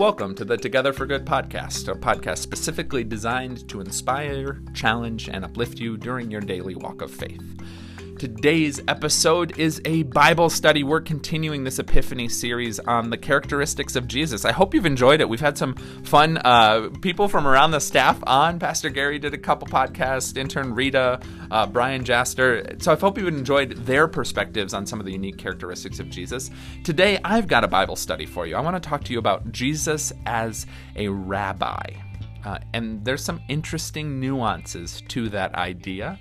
Welcome to the Together for Good podcast, a podcast specifically designed to inspire, challenge, and uplift you during your daily walk of faith. Today's episode is a Bible study. We're continuing this Epiphany series on the characteristics of Jesus. I hope you've enjoyed it. We've had some fun uh, people from around the staff on. Pastor Gary did a couple podcasts, intern Rita, uh, Brian Jaster. So I hope you've enjoyed their perspectives on some of the unique characteristics of Jesus. Today, I've got a Bible study for you. I want to talk to you about Jesus as a rabbi. Uh, and there's some interesting nuances to that idea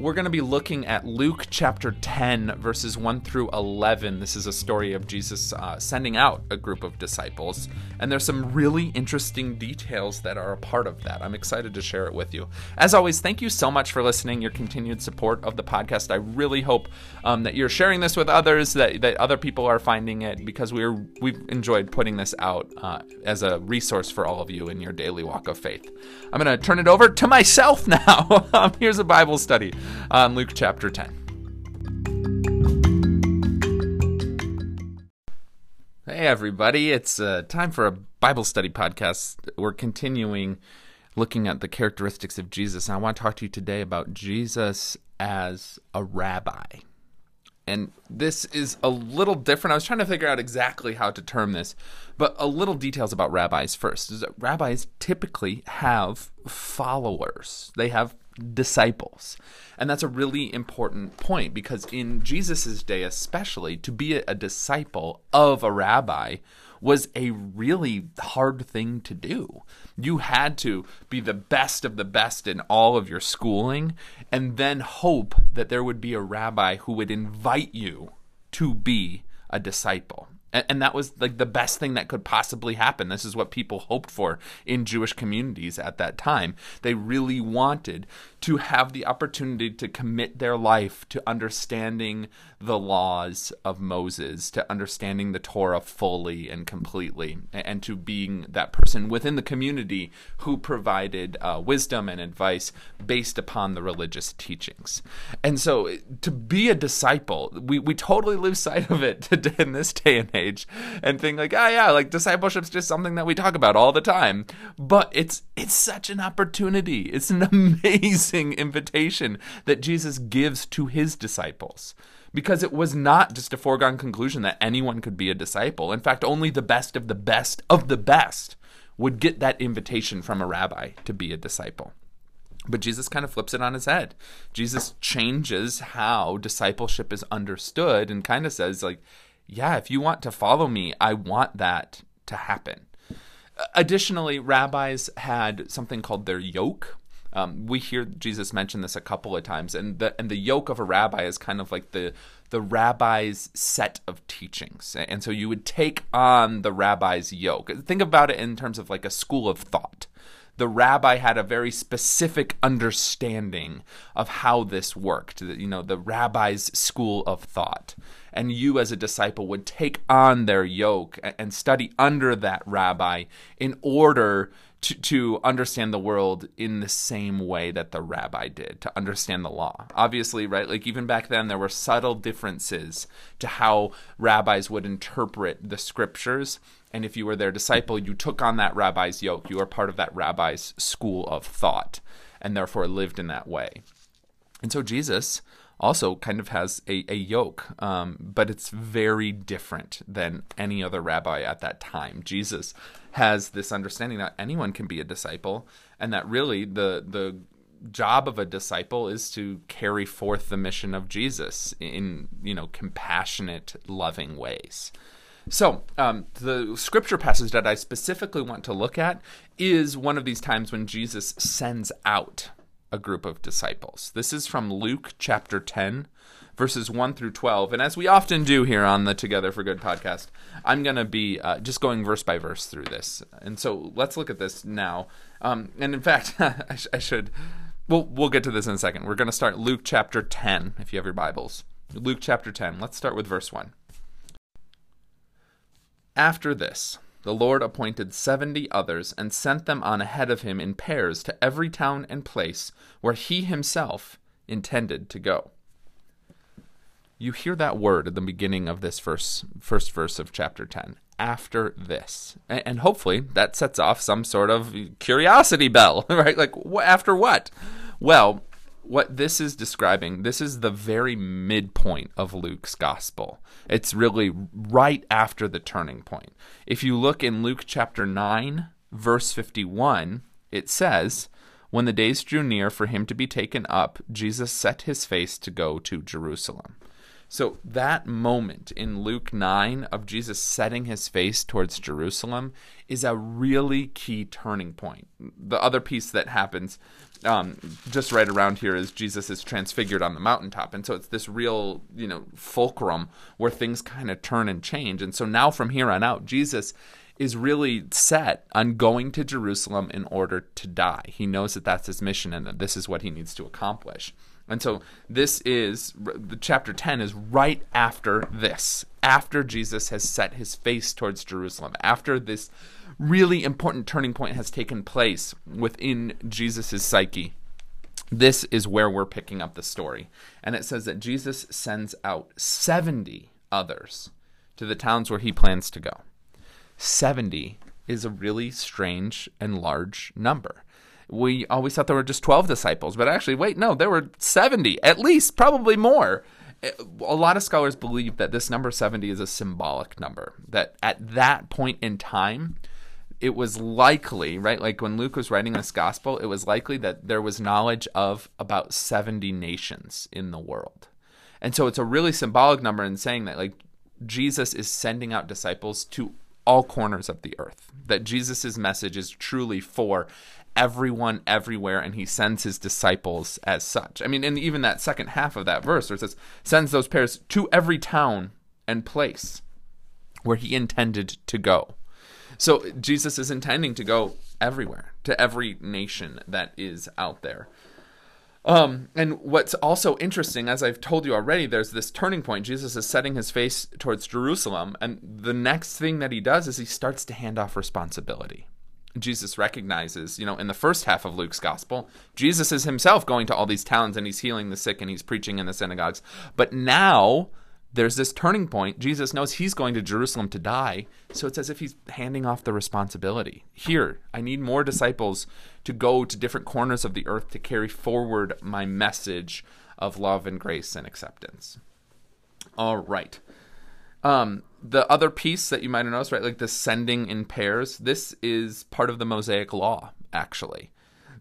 we're going to be looking at Luke chapter 10, verses 1 through 11. This is a story of Jesus uh, sending out a group of disciples, and there's some really interesting details that are a part of that. I'm excited to share it with you. As always, thank you so much for listening, your continued support of the podcast. I really hope um, that you're sharing this with others, that, that other people are finding it, because we're we've enjoyed putting this out uh, as a resource for all of you in your daily walk of faith. I'm going to turn it over to myself now. Here's a Bible study on Luke chapter 10. Hey, everybody, it's uh, time for a Bible study podcast. We're continuing looking at the characteristics of Jesus, and I want to talk to you today about Jesus as a rabbi. And this is a little different. I was trying to figure out exactly how to term this, but a little details about rabbis first. Is that rabbis typically have followers. They have disciples. And that's a really important point because in Jesus' day, especially, to be a disciple of a rabbi was a really hard thing to do. You had to be the best of the best in all of your schooling and then hope that there would be a rabbi who would invite you to be a disciple. And, that was like the best thing that could possibly happen. This is what people hoped for in Jewish communities at that time. They really wanted to have the opportunity to commit their life to understanding the laws of Moses, to understanding the Torah fully and completely, and to being that person within the community who provided uh, wisdom and advice based upon the religious teachings. And so to be a disciple, we, we totally lose sight of it in this day and age and think like, ah, oh, yeah, like discipleship's just something that we talk about all the time. But it's it's such an opportunity. It's an amazing invitation that Jesus gives to his disciples. Because it was not just a foregone conclusion that anyone could be a disciple. In fact, only the best of the best of the best would get that invitation from a rabbi to be a disciple. But Jesus kind of flips it on his head. Jesus changes how discipleship is understood and kind of says, like, yeah, if you want to follow me, I want that to happen. Additionally, rabbis had something called their yoke, um, we hear Jesus mention this a couple of times, and the and the yoke of a rabbi is kind of like the the rabbi's set of teachings, and so you would take on the rabbi's yoke. Think about it in terms of like a school of thought. The rabbi had a very specific understanding of how this worked. You know, the rabbi's school of thought and you as a disciple would take on their yoke and study under that rabbi in order to, to understand the world in the same way that the rabbi did, to understand the law. Obviously, right? Like even back then, there were subtle differences to how rabbis would interpret the scriptures. And if you were their disciple, you took on that rabbi's yoke. You were part of that rabbi's school of thought and therefore lived in that way. And so Jesus also kind of has a, a yoke, um, but it's very different than any other rabbi at that time. Jesus has this understanding that anyone can be a disciple, and that really the the job of a disciple is to carry forth the mission of Jesus in you know compassionate, loving ways. So, um, the scripture passage that I specifically want to look at is one of these times when Jesus sends out a group of disciples. This is from Luke chapter 10, verses 1 through 12. And as we often do here on the Together for Good podcast, I'm going to be uh, just going verse by verse through this. And so let's look at this now. Um, and in fact, I, sh- I should. We'll, we'll get to this in a second. We're going to start Luke chapter 10, if you have your Bibles. Luke chapter 10. Let's start with verse 1. After this, the Lord appointed seventy others and sent them on ahead of him in pairs to every town and place where he himself intended to go. You hear that word at the beginning of this verse, first verse of chapter 10. after this. And, hopefully that sets off some sort of curiosity bell, right? Like, after what? Well, what this is describing, this is the very midpoint of Luke's gospel. It's really right after the turning point. If you look in Luke chapter 9, verse 51, it says, When the days drew near for him to be taken up, Jesus set his face to go to Jerusalem. So that moment in Luke 9 of Jesus setting his face towards Jerusalem is a really key turning point. The other piece that happens um, just right around here is Jesus is transfigured on the mountaintop. And so it's this real, you know, fulcrum where things kind of turn and change. And so now from here on out, Jesus is really set on going to Jerusalem in order to die. He knows that that's his mission and that this is what he needs to accomplish. And so this is the chapter 10 is right after this, after Jesus has set his face towards Jerusalem, after this really important turning point has taken place within Jesus' psyche. This is where we're picking up the story. And it says that Jesus sends out 70 others to the towns where he plans to go. 70 is a really strange and large number we always thought there were just 12 disciples, but actually, wait, no, there were 70, at least, probably more. A lot of scholars believe that this number 70 is a symbolic number, that at that point in time, it was likely, right? Like when Luke was writing this gospel, it was likely that there was knowledge of about 70 nations in the world. And so it's a really symbolic number in saying that, like, Jesus is sending out disciples to all corners of the earth, that Jesus' message is truly for everyone everywhere and he sends his disciples as such. I mean, and even that second half of that verse where it says, sends those pairs to every town and place where he intended to go. So Jesus is intending to go everywhere, to every nation that is out there. Um, and what's also interesting, as I've told you already, there's this turning point. Jesus is setting his face towards Jerusalem, and the next thing that he does is he starts to hand off responsibility. Jesus recognizes, you know, in the first half of Luke's gospel, Jesus is himself going to all these towns and he's healing the sick and he's preaching in the synagogues. But now there's this turning point. Jesus knows he's going to Jerusalem to die. So it's as if he's handing off the responsibility. Here, I need more disciples to go to different corners of the earth to carry forward my message of love and grace and acceptance. All right. Um, the other piece that you might have noticed, right, like the sending in pairs, this is part of the Mosaic law, actually.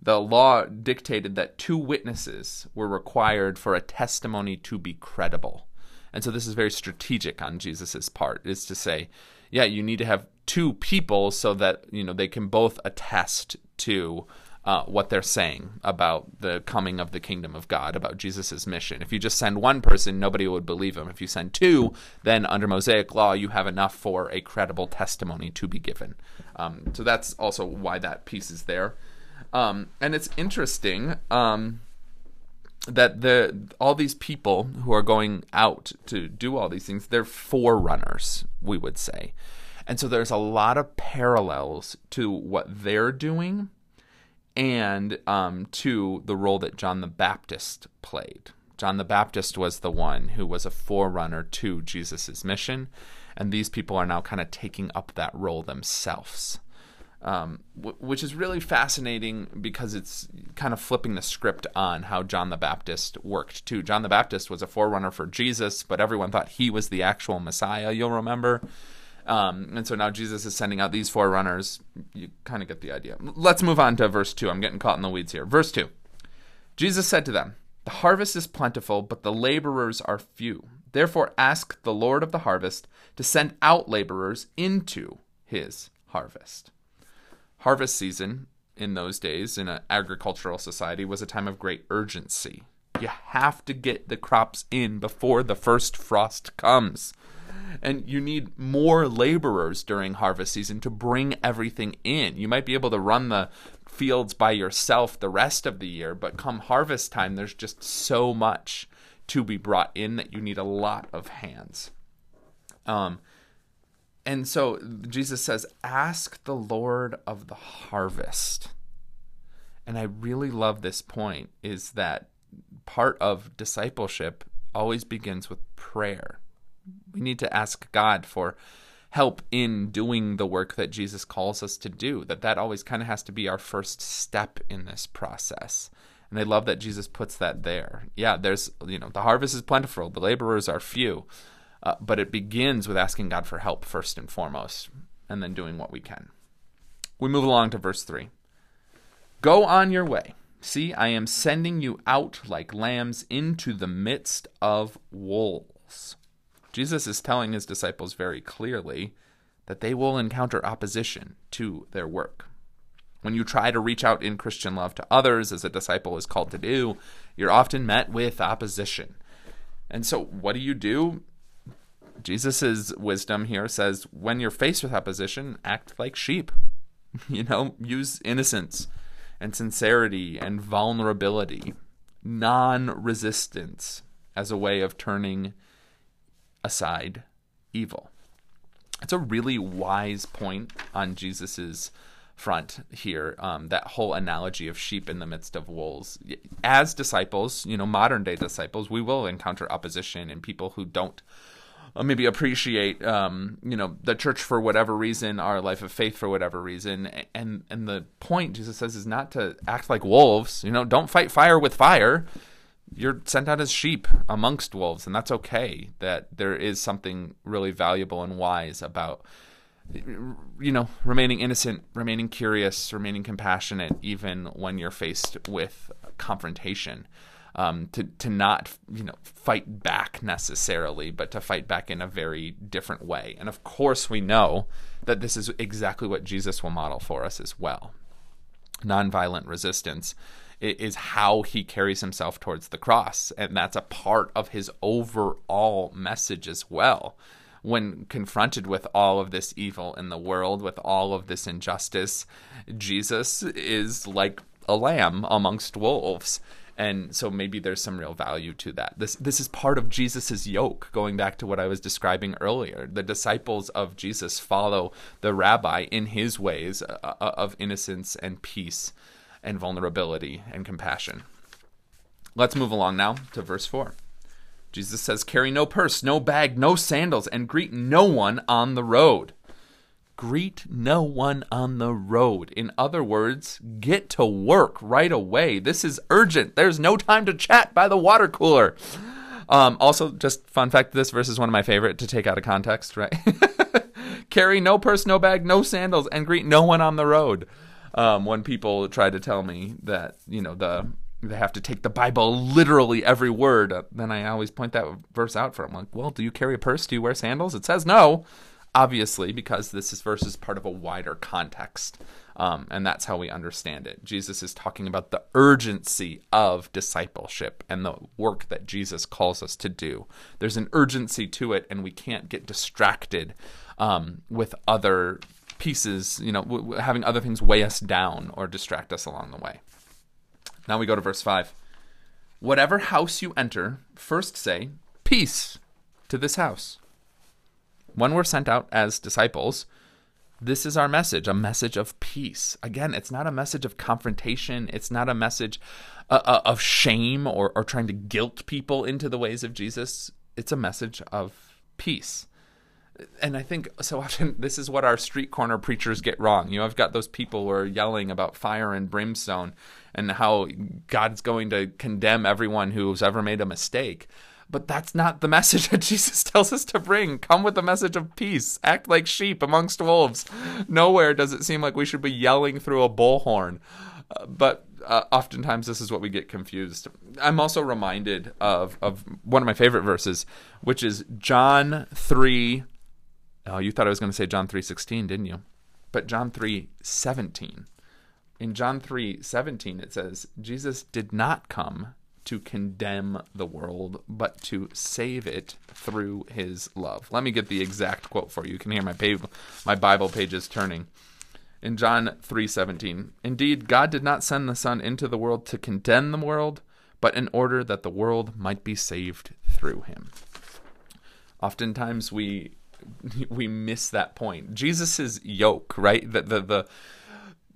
The law dictated that two witnesses were required for a testimony to be credible. And so this is very strategic on Jesus' part, is to say, yeah, you need to have two people so that, you know, they can both attest to uh, what they're saying about the coming of the kingdom of God, about Jesus' mission. If you just send one person, nobody would believe him. If you send two, then under Mosaic law, you have enough for a credible testimony to be given. Um, so that's also why that piece is there. Um, and it's interesting um, that the all these people who are going out to do all these things, they're forerunners, we would say. And so there's a lot of parallels to what they're doing and um, to the role that John the Baptist played. John the Baptist was the one who was a forerunner to Jesus' mission, and these people are now kind of taking up that role themselves. Um, w- which is really fascinating because it's kind of flipping the script on how John the Baptist worked too. John the Baptist was a forerunner for Jesus, but everyone thought he was the actual Messiah, you'll remember. Um, and so now Jesus is sending out these forerunners. You kind of get the idea. Let's move on to verse 2. I'm getting caught in the weeds here. Verse 2 Jesus said to them, The harvest is plentiful, but the laborers are few. Therefore, ask the Lord of the harvest to send out laborers into his harvest. Harvest season in those days, in an agricultural society, was a time of great urgency. You have to get the crops in before the first frost comes and you need more laborers during harvest season to bring everything in. You might be able to run the fields by yourself the rest of the year, but come harvest time, there's just so much to be brought in that you need a lot of hands. Um, and so Jesus says, Ask the Lord of the harvest. And I really love this point is that part of discipleship always begins with prayer we need to ask God for help in doing the work that Jesus calls us to do. That that always kind of has to be our first step in this process. And I love that Jesus puts that there. Yeah, there's you know the harvest is plentiful, the laborers are few, uh, but it begins with asking God for help first and foremost, and then doing what we can. We move along to verse three. Go on your way. See, I am sending you out like lambs into the midst of wolves. Jesus is telling his disciples very clearly that they will encounter opposition to their work. When you try to reach out in Christian love to others, as a disciple is called to do, you're often met with opposition. And so, what do you do? Jesus' wisdom here says when you're faced with opposition, act like sheep. You know, use innocence and sincerity and vulnerability, non resistance as a way of turning aside evil. It's a really wise point on Jesus's front here. Um, that whole analogy of sheep in the midst of wolves. As disciples, you know, modern day disciples, we will encounter opposition and people who don't maybe appreciate, um, you know, the church for whatever reason, our life of faith for whatever reason. And and the point Jesus says is not to act like wolves. You know, don't fight fire with fire you're sent out as sheep amongst wolves, and that's okay. That there is something really valuable and wise about, you know, remaining innocent, remaining curious, remaining compassionate, even when you're faced with confrontation. Um, to to not you know fight back necessarily, but to fight back in a very different way. And of course, we know that this is exactly what Jesus will model for us as well. Nonviolent resistance is how he carries himself towards the cross. And that's a part of his overall message as well. When confronted with all of this evil in the world, with all of this injustice, Jesus is like a lamb amongst wolves and so maybe there's some real value to that this this is part of Jesus's yoke going back to what I was describing earlier the disciples of Jesus follow the rabbi in his ways uh, uh, of innocence and peace and vulnerability and compassion. Let's move along now to verse 4. Jesus says, Carry no purse, no bag, no sandals, and greet no one on the road. Greet no one on the road. In other words, get to work right away. This is urgent. There's no time to chat by the water cooler. Um, also, just fun fact this verse is one of my favorite to take out of context, right? Carry no purse, no bag, no sandals, and greet no one on the road um, when people try to tell me that you know the they have to take the Bible literally every word, then I always point that verse out for them. Like, well, do you carry a purse? Do you wear sandals? It says no, obviously, because this is verse is part of a wider context. Um, and that's how we understand it. Jesus is talking about the urgency of discipleship and the work that Jesus calls us to do. There's an urgency to it, and we can't get distracted um, with other pieces, you know, w- having other things weigh us down or distract us along the way. Now we go to verse 5. Whatever house you enter, first say, Peace to this house. When we're sent out as disciples, this is our message a message of peace. Again, it's not a message of confrontation, it's not a message uh, uh of shame or, or trying to guilt people into the ways of Jesus. It's a message of peace and I think so often this is what our street corner preachers get wrong. You know, I've got those people who are yelling about fire and brimstone and how God's going to condemn everyone who's ever made a mistake. But that's not the message that Jesus tells us to bring. Come with the message of peace. Act like sheep amongst wolves. Nowhere does it seem like we should be yelling through a bullhorn. Uh, but uh, oftentimes this is what we get confused. I'm also reminded of of one of my favorite verses, which is John 3 Oh, you thought I was going to say John 3:16, didn't you? But John 3:17. In John 3:17 it says, Jesus did not come to condemn the world, but to save it through his love. Let me get the exact quote for you. You can hear my page, my Bible pages turning. In John 3:17, indeed God did not send the son into the world to condemn the world, but in order that the world might be saved through him. Oftentimes we we miss that point. Jesus's yoke, right? The, the the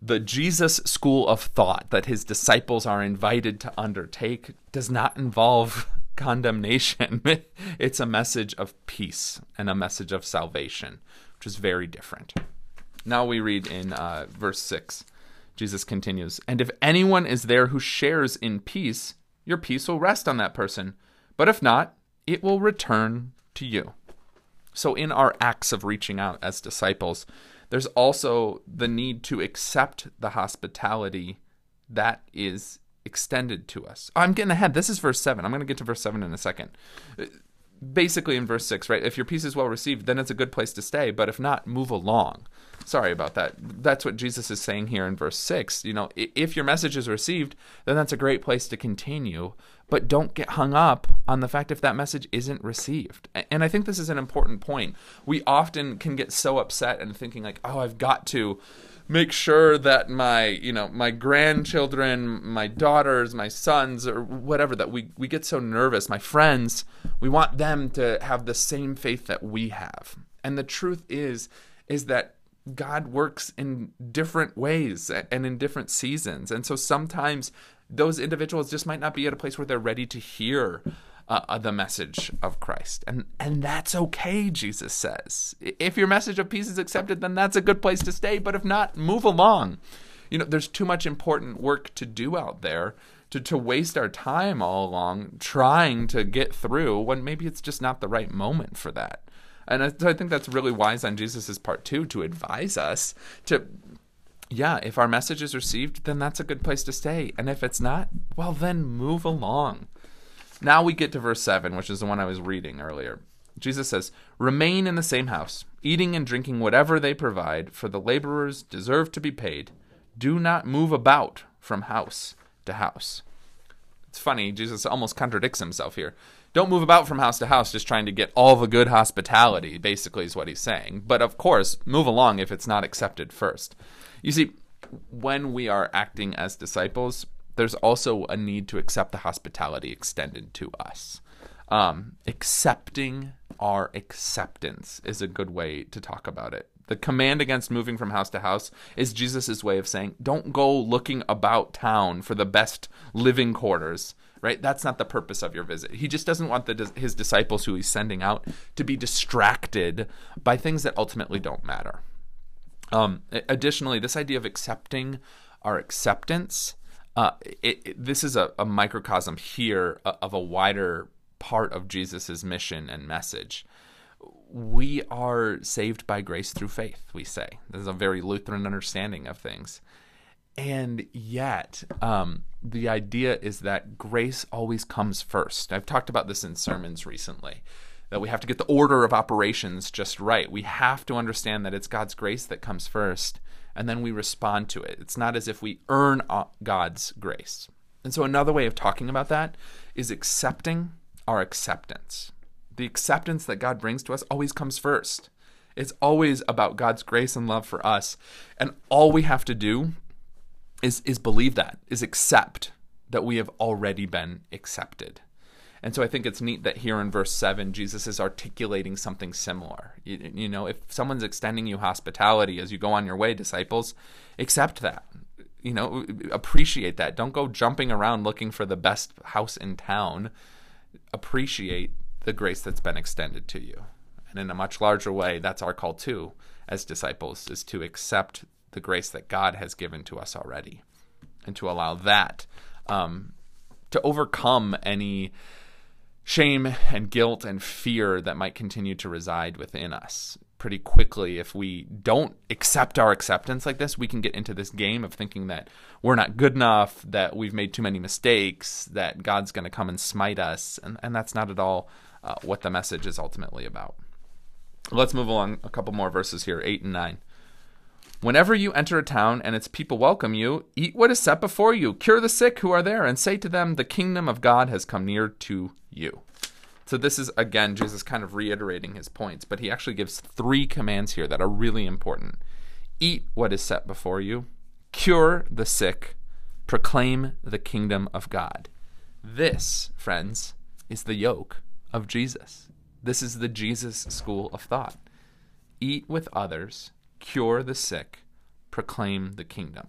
the Jesus school of thought that his disciples are invited to undertake does not involve condemnation. it's a message of peace and a message of salvation. which is very different. Now we read in uh, verse 6. Jesus continues, And if anyone is there who shares in peace, your peace will rest on that person. But if not, it will return to you. So, in our acts of reaching out as disciples, there's also the need to accept the hospitality that is extended to us. Oh, I'm getting ahead. This is verse 7. I'm going to get to verse 7 in a second. Basically, in verse 6, right? If your peace is well received, then it's a good place to stay. But if not, move along. Sorry about that. That's what Jesus is saying here in verse 6. You know, if your message is received, then that's a great place to continue. But don't get hung up on the fact if that message isn't received. And I think this is an important point. We often can get so upset and thinking, like, oh, I've got to make sure that my you know my grandchildren my daughters my sons or whatever that we we get so nervous my friends we want them to have the same faith that we have and the truth is is that God works in different ways and in different seasons. And so sometimes those individuals just might not be at a place where they're ready to hear uh, the message of Christ. And and that's okay, Jesus says. If your message of peace is accepted, then that's a good place to stay, but if not, move along. You know, there's too much important work to do out there to, to waste our time all along trying to get through when maybe it's just not the right moment for that. And I, I think that's really wise on Jesus's part too to advise us to yeah, if our message is received, then that's a good place to stay. And if it's not, well, then move along. Now we get to verse 7, which is the one I was reading earlier. Jesus says, Remain in the same house, eating and drinking whatever they provide, for the laborers deserve to be paid. Do not move about from house to house. It's funny, Jesus almost contradicts himself here. Don't move about from house to house just trying to get all the good hospitality, basically, is what he's saying. But of course, move along if it's not accepted first. You see, when we are acting as disciples, there's also a need to accept the hospitality extended to us. Um, accepting our acceptance is a good way to talk about it. The command against moving from house to house is Jesus' way of saying, don't go looking about town for the best living quarters right? That's not the purpose of your visit. He just doesn't want the, his disciples who he's sending out to be distracted by things that ultimately don't matter. Um, additionally, this idea of accepting our acceptance, uh, it, it, this is a, a, microcosm here of a wider part of Jesus' mission and message. We are saved by grace through faith, we say. This is a very Lutheran understanding of things. And yet, um, the idea is that grace always comes first. I've talked about this in sermons recently that we have to get the order of operations just right. We have to understand that it's God's grace that comes first, and then we respond to it. It's not as if we earn uh, God's grace. And so, another way of talking about that is accepting our acceptance. The acceptance that God brings to us always comes first. It's always about God's grace and love for us. And all we have to do is is believe that, is accept that we have already been accepted. And so I think it's neat that here in verse 7, Jesus is articulating something similar. You, you, know, if someone's extending you hospitality as you go on your way, disciples, accept that. You know, appreciate that. Don't go jumping around looking for the best house in town. Appreciate the grace that's been extended to you. And in a much larger way, that's our call too, as disciples, is to accept the grace that God has given to us already, and to allow that um, to overcome any shame and guilt and fear that might continue to reside within us. Pretty quickly, if we don't accept our acceptance like this, we can get into this game of thinking that we're not good enough, that we've made too many mistakes, that God's going to come and smite us. And, and that's not at all uh, what the message is ultimately about. Let's move along a couple more verses here, 8 and 9. Whenever you enter a town and its people welcome you, eat what is set before you, cure the sick who are there, and say to them, The kingdom of God has come near to you. So, this is again Jesus kind of reiterating his points, but he actually gives three commands here that are really important eat what is set before you, cure the sick, proclaim the kingdom of God. This, friends, is the yoke of Jesus. This is the Jesus school of thought. Eat with others cure the sick, proclaim the kingdom.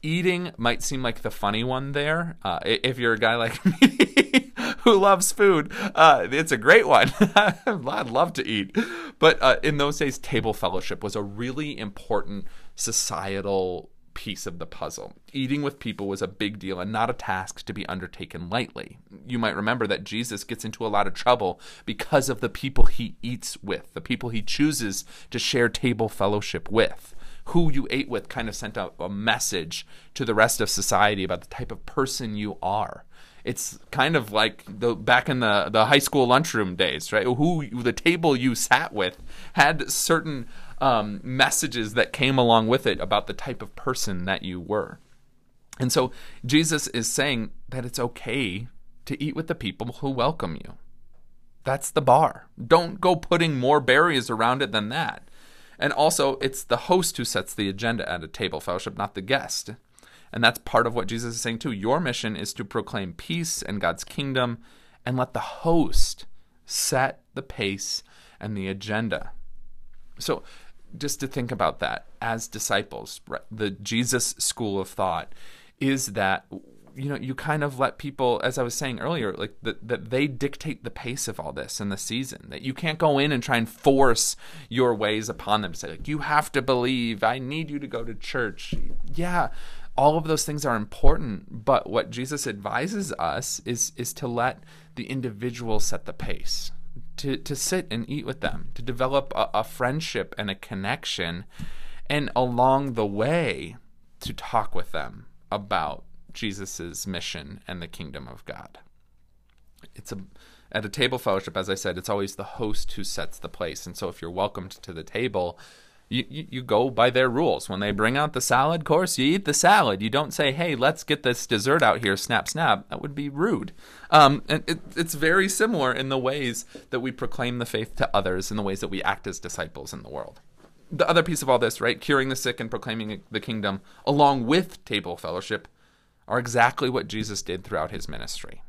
Eating might seem like the funny one there. Uh, if you're a guy like me who loves food, uh, it's a great one. I'd love to eat. but uh, in those days, table fellowship was a really important societal piece of the puzzle. Eating with people was a big deal and not a task to be undertaken lightly. You might remember that Jesus gets into a lot of trouble because of the people he eats with, the people he chooses to share table fellowship with. Who you ate with kind of sent out a message to the rest of society about the type of person you are it's kind of like the back in the the high school lunchroom days, right? Who the table you sat with had certain um, messages that came along with it about the type of person that you were. And so Jesus is saying that it's okay to eat with the people who welcome you. That's the bar. Don't go putting more barriers around it than that. And also, it's the host who sets the agenda at a table fellowship, not the guest. And that's part of what Jesus is saying too. Your mission is to proclaim peace and God's kingdom and let the host set the pace and the agenda. So, just to think about that as disciples, the Jesus school of thought is that you know you kind of let people as i was saying earlier like that, that they dictate the pace of all this and the season that you can't go in and try and force your ways upon them. Say like you have to believe. I need you to go to church. Yeah all of those things are important but what jesus advises us is is to let the individual set the pace to, to sit and eat with them, to develop a, a friendship and a connection, and along the way, to talk with them about Jesus' mission and the kingdom of God. It's a at a table fellowship, as I said, it's always the host who sets the place. And so if you're welcomed to the table, you, you, go by their rules. When they bring out the salad course, you eat the salad. You don't say, hey, let's get this dessert out here, snap, snap. That would be rude. Um, and it, it's very similar in the ways that we proclaim the faith to others, in the ways that we act as disciples in the world. The other piece of all this, right, curing the sick and proclaiming the kingdom, along with table fellowship, are exactly what Jesus did throughout his ministry.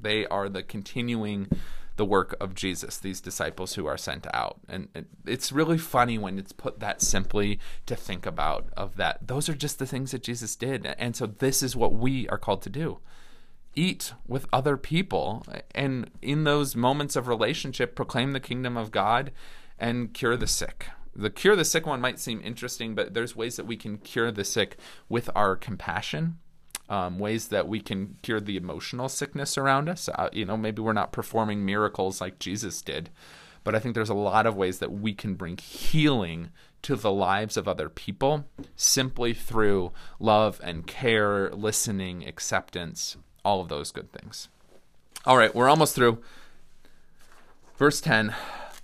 They are the continuing the work of Jesus, these disciples who are sent out. And it's really funny when it's put that simply to think about of that those are just the things that Jesus did. And so this is what we are called to do. Eat with other people and in those moments of relationship proclaim the kingdom of God and cure the sick. The cure the sick one might seem interesting, but there's ways that we can cure the sick with our compassion um, ways that we can cure the emotional sickness around us. Uh, you know, maybe we're not performing miracles like Jesus did, but I think there's a lot of ways that we can bring healing to the lives of other people simply through love and care, listening, acceptance, all of those good things. All right, we're almost through. Verse 10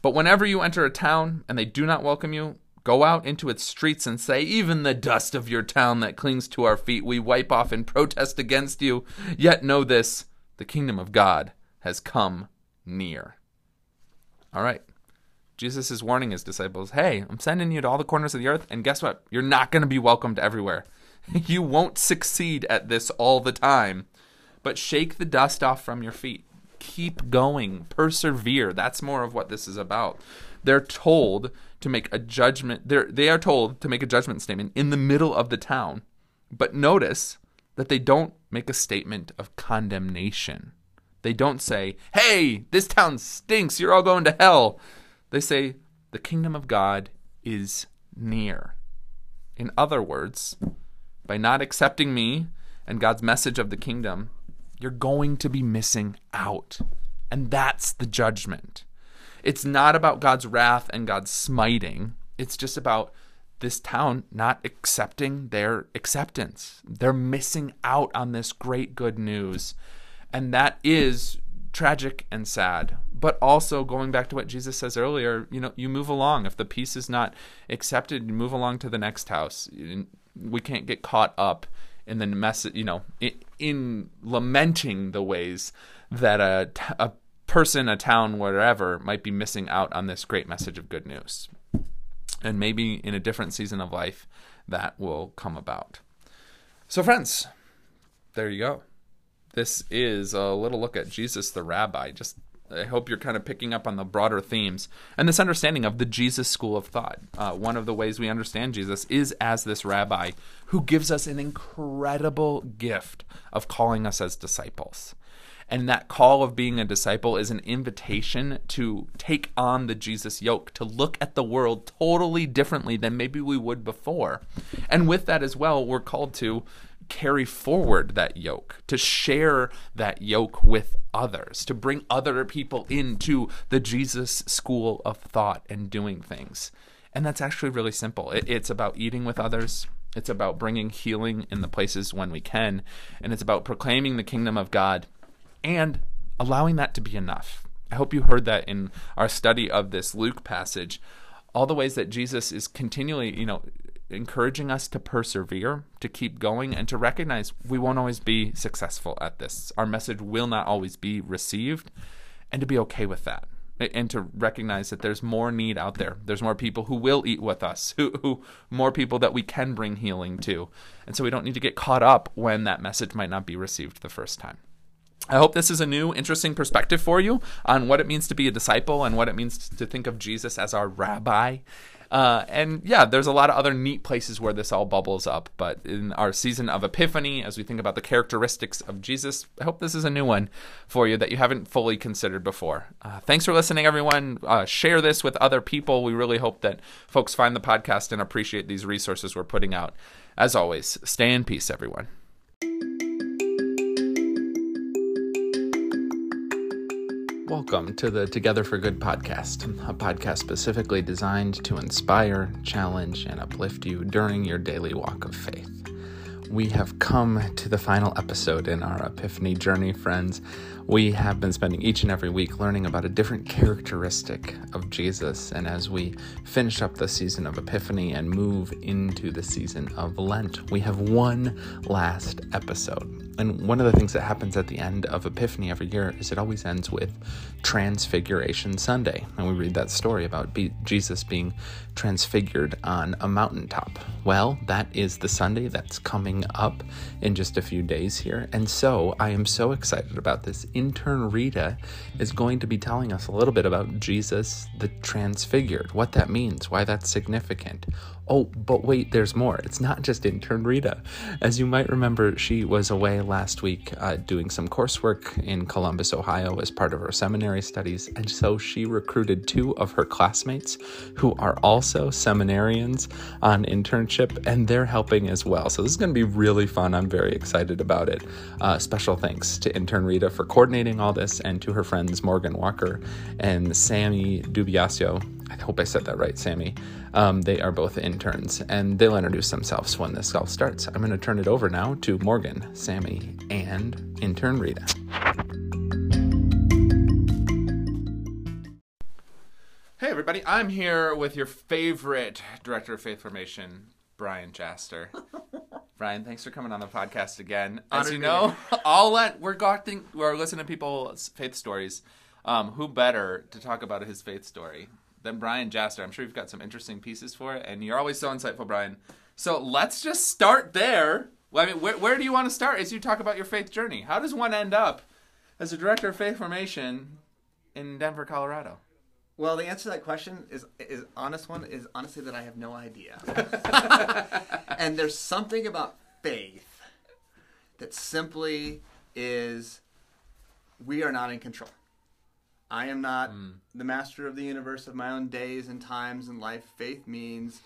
But whenever you enter a town and they do not welcome you, Go out into its streets and say, Even the dust of your town that clings to our feet we wipe off in protest against you. Yet know this the kingdom of God has come near. All right. Jesus is warning his disciples hey, I'm sending you to all the corners of the earth, and guess what? You're not going to be welcomed everywhere. you won't succeed at this all the time, but shake the dust off from your feet. Keep going, persevere. That's more of what this is about. They're told to make a judgment. They're, they are told to make a judgment statement in the middle of the town. But notice that they don't make a statement of condemnation. They don't say, hey, this town stinks, you're all going to hell. They say, the kingdom of God is near. In other words, by not accepting me and God's message of the kingdom, you're going to be missing out. And that's the judgment. It's not about God's wrath and God's smiting. It's just about this town not accepting their acceptance. They're missing out on this great good news. And that is tragic and sad. But also going back to what Jesus says earlier, you know, you move along. If the peace is not accepted, you move along to the next house. We can't get caught up in the mess, you know, in, in lamenting the ways that a, a person, a town, whatever, might be missing out on this great message of good news. And maybe in a different season of life, that will come about. So, friends, there you go. This is a little look at Jesus the rabbi. Just I hope you're kind of picking up on the broader themes and this understanding of the Jesus school of thought. Uh, one of the ways we understand Jesus is as this rabbi who gives us an incredible gift of calling us as disciples. And that call of being a disciple is an invitation to take on the Jesus yoke, to look at the world totally differently than maybe we would before. And with that as well, we're called to carry forward that yoke, to share that yoke with others, to bring other people into the Jesus school of thought and doing things. And that's actually really simple. It, it's about eating with others. It's about bringing healing in the places when we can. And it's about proclaiming the kingdom of God and allowing that to be enough. I hope you heard that in our study of this Luke passage. All the ways that Jesus is continually, you know, encouraging us to persevere, to keep going, and to recognize we won't always be successful at this. Our message will not always be received, and to be okay with that. And to recognize that there's more need out there. There's more people who will eat with us, who, who more people that we can bring healing to. And so we don't need to get caught up when that message might not be received the first time. I hope this is a new, interesting perspective for you on what it means to be a disciple and what it means to think of Jesus as our rabbi. Uh, and yeah, there's a lot of other neat places where this all bubbles up. But in our season of Epiphany, as we think about the characteristics of Jesus, I hope this is a new one for you that you haven't fully considered before. Uh, thanks for listening, everyone. Uh, share this with other people. We really hope that folks find the podcast and appreciate these resources we're putting out. As always, stay in peace, everyone. Welcome to the Together for Good podcast, a podcast specifically designed to inspire, challenge, and uplift you during your daily walk of faith. We have come to the final episode in our Epiphany journey, friends. We have been spending each and every week learning about a different characteristic of Jesus. And as we finish up the season of Epiphany and move into the season of Lent, we have one last episode. And one of the things that happens at the end of Epiphany every year is it always ends with Transfiguration Sunday. And we read that story about be- Jesus being transfigured on a mountaintop. Well, that is the Sunday that's coming up in just a few days here. And so I am so excited about this intern Rita is going to be telling us a little bit about Jesus the Transfigured, what that means, why that's significant. Oh, but wait, there's more. It's not just intern Rita. As you might remember, she was away last week uh, doing some coursework in Columbus, Ohio, as part of her seminary studies, and so she recruited two of her classmates who are also seminarians on internship, and they're helping as well. So this is going to be really fun. I'm very excited about it. Uh, special thanks to intern Rita for coordinating all this, and to her friends Morgan Walker and Sammy Dubiasio. I hope I said that right, Sammy. Um, they are both interns, and they'll introduce themselves when this all starts. I'm going to turn it over now to Morgan, Sammy, and intern Rita. Hey, everybody. I'm here with your favorite director of faith formation, Brian Jaster. Brian, thanks for coming on the podcast again. As Honored you know, all that we're going, we're listening to people's faith stories. Um, who better to talk about his faith story than Brian Jaster? I'm sure you've got some interesting pieces for it, and you're always so insightful, Brian. So let's just start there. Well, I mean, where, where do you want to start as you talk about your faith journey? How does one end up as a director of faith formation in Denver, Colorado? Well, the answer to that question is is honest one is honestly that I have no idea. and there's something about faith that simply is we are not in control. I am not hmm. the master of the universe of my own days and times and life. Faith means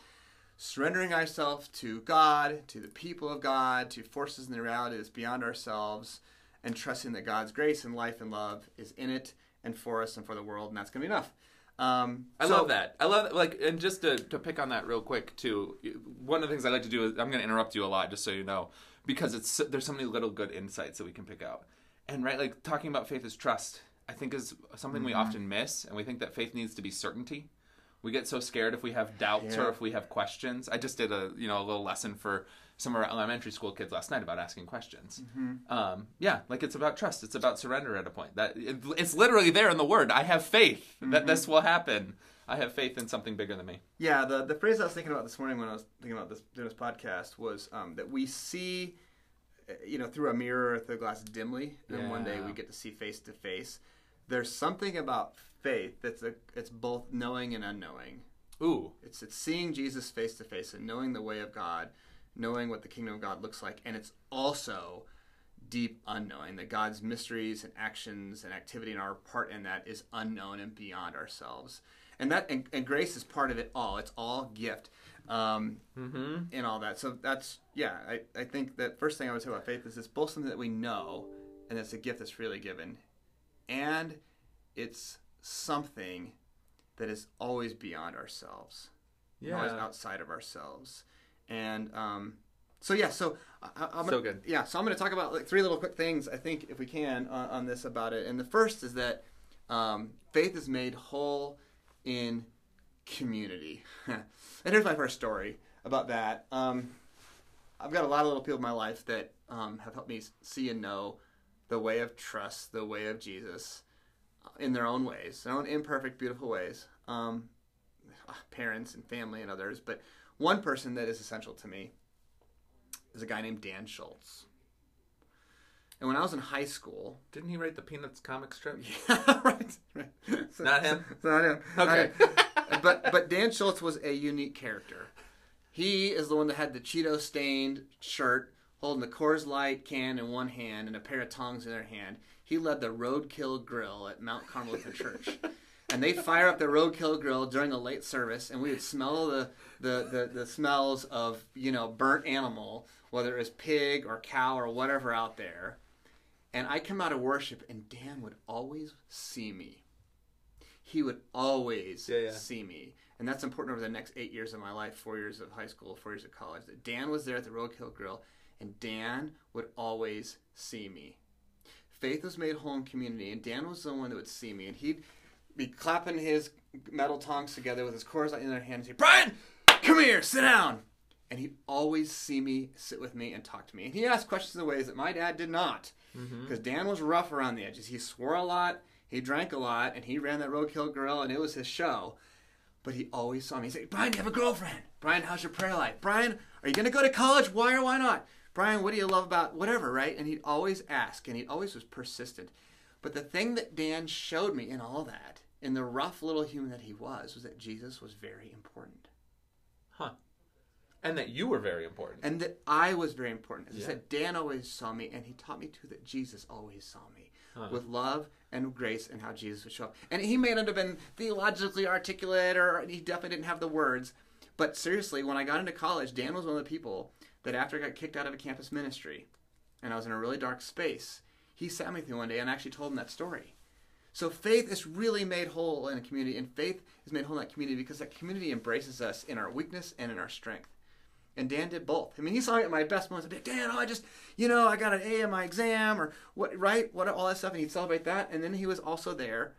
surrendering ourselves to God, to the people of God, to forces in the reality that's beyond ourselves, and trusting that God's grace and life and love is in it and for us and for the world, and that's going to be enough. Um, I so- love that. I love like, and just to, to pick on that real quick too. One of the things I like to do is I'm going to interrupt you a lot, just so you know, because it's there's so many little good insights that we can pick out. And right, like talking about faith is trust. I think is something we often miss, and we think that faith needs to be certainty. We get so scared if we have doubts or if we have questions. I just did a you know a little lesson for some of our elementary school kids last night about asking questions. Um, yeah, like it's about trust. It's about surrender at a point. That it, it's literally there in the word. I have faith that this will happen. I have faith in something bigger than me. Yeah, the, the phrase I was thinking about this morning when I was thinking about this doing this podcast was um, that we see, uh, you know, through a mirror through a glass dimly, and one day we get to see face to face. There's something about faith that's a, it's both knowing and unknowing. Ooh, It's it's seeing Jesus face to face and knowing the way of God, knowing what the kingdom of God looks like, and it's also deep unknowing that God's mysteries and actions and activity and our part in that is unknown and beyond ourselves. And that and, and grace is part of it all. It's all gift. Um, Mm-hmm. and all that. So that's yeah. I, I think that first thing I would say about faith is it's both something that we know, and it's a gift that's freely given, and it's something that is always beyond ourselves, always Yeah. outside of ourselves, and um, so yeah. So I, I'm So good. Yeah. So I'm going to talk about like three little quick things I think if we can on, on this about it. And the first is that um, faith is made whole in community. and here's my first story about that. Um, I've got a lot of little people in my life that um, have helped me see and know the way of trust, the way of Jesus, uh, in their own ways, their own imperfect, beautiful ways. Um, parents and family and others, but one person that is essential to me is a guy named Dan Schultz. And when I was in high school, Didn't he write the Peanuts comic strip? yeah, right, right. So- Not him? so not him. Okay. Not- but but Dan Schultz was a unique character. He is the one that had the Cheeto stained shirt, holding the Coors Light can in one hand and a pair of tongs in their hand. He led the Roadkill Grill at Mount Carmel Church. And they fire up the Roadkill Grill during the late service, and we would smell the, the, the, the smells of, you know, burnt animal, whether it was pig or cow or whatever out there. And I come out of worship, and Dan would always see me. He would always Yeah, yeah. see me. And that's important over the next eight years of my life four years of high school, four years of college. That Dan was there at the Roadkill Grill, and Dan would always see me. Faith was made whole in community, and Dan was the one that would see me. And he'd be clapping his metal tongs together with his Coors in their hand and say, Brian, come here, sit down. And he'd always see me, sit with me, and talk to me. And he asked questions in ways that my dad did not. Mm-hmm. Because Dan was rough around the edges. He swore a lot, he drank a lot, and he ran that Roadkill Grill, and it was his show. But he always saw me. He'd say, Brian, do you have a girlfriend? Brian, how's your prayer life? Brian, are you going to go to college? Why or why not? Brian, what do you love about whatever, right? And he'd always ask, and he always was persistent. But the thing that Dan showed me in all that, in the rough little human that he was, was that Jesus was very important. Huh. And that you were very important. And that I was very important. As Yeah. I said, Dan always saw me, and he taught me too that Jesus always saw me Huh. with love and grace and how Jesus would show up. And he may not have been theologically articulate, or he definitely didn't have the words. But seriously, when I got into college, Dan was one of the people that after I got kicked out of a campus ministry, and I was in a really dark space, he sat me through one day and actually told him that story. So faith is really made whole in a community, and faith is made whole in that community because that community embraces us in our weakness and in our strength. And Dan did both. I mean, he saw me at my best moments. He'd be, Dan, oh, I just, you know, I got an A in my exam, or what, right? What, all that stuff. And he'd celebrate that. And then he was also there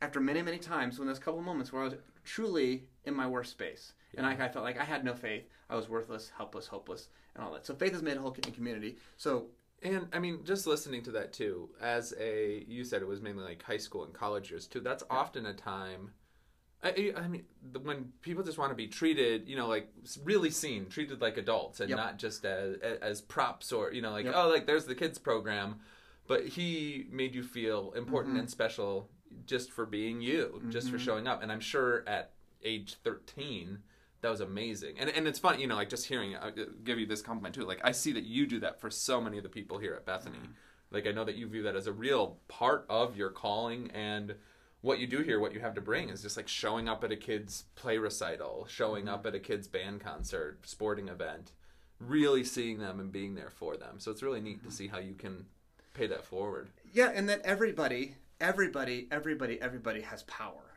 after many, many times when there's a couple of moments where I was truly in my worst space. And I, I felt like I had no faith. I was worthless, helpless, hopeless, and all that. So faith is made whole in community. So, And I mean, just listening to that too, as a you said it was mainly like high school and college years too. That's often a time. I, I mean, the- when people just want to be treated, you know, like really seen, treated like adults, and Yep. not just as as props or you know, like Yep. oh, like there's the kids program, but he made you feel important Mm-hmm. and special just for being you, just for showing up. And I'm sure at age 13, that was amazing. And and it's fun, you know, like just hearing. I give you this compliment too. Like I see that you do that for so many of the people here at Bethany. Mm-hmm. Like I know that you view that as a real part of your calling and what you do here, what you have to bring is just like showing up at a kid's play recital, showing mm-hmm. up at a kid's band concert, sporting event, really seeing them and being there for them. So it's really neat to mm-hmm. see how you can pay that forward. yeah, and that everybody, everybody, everybody, everybody has power.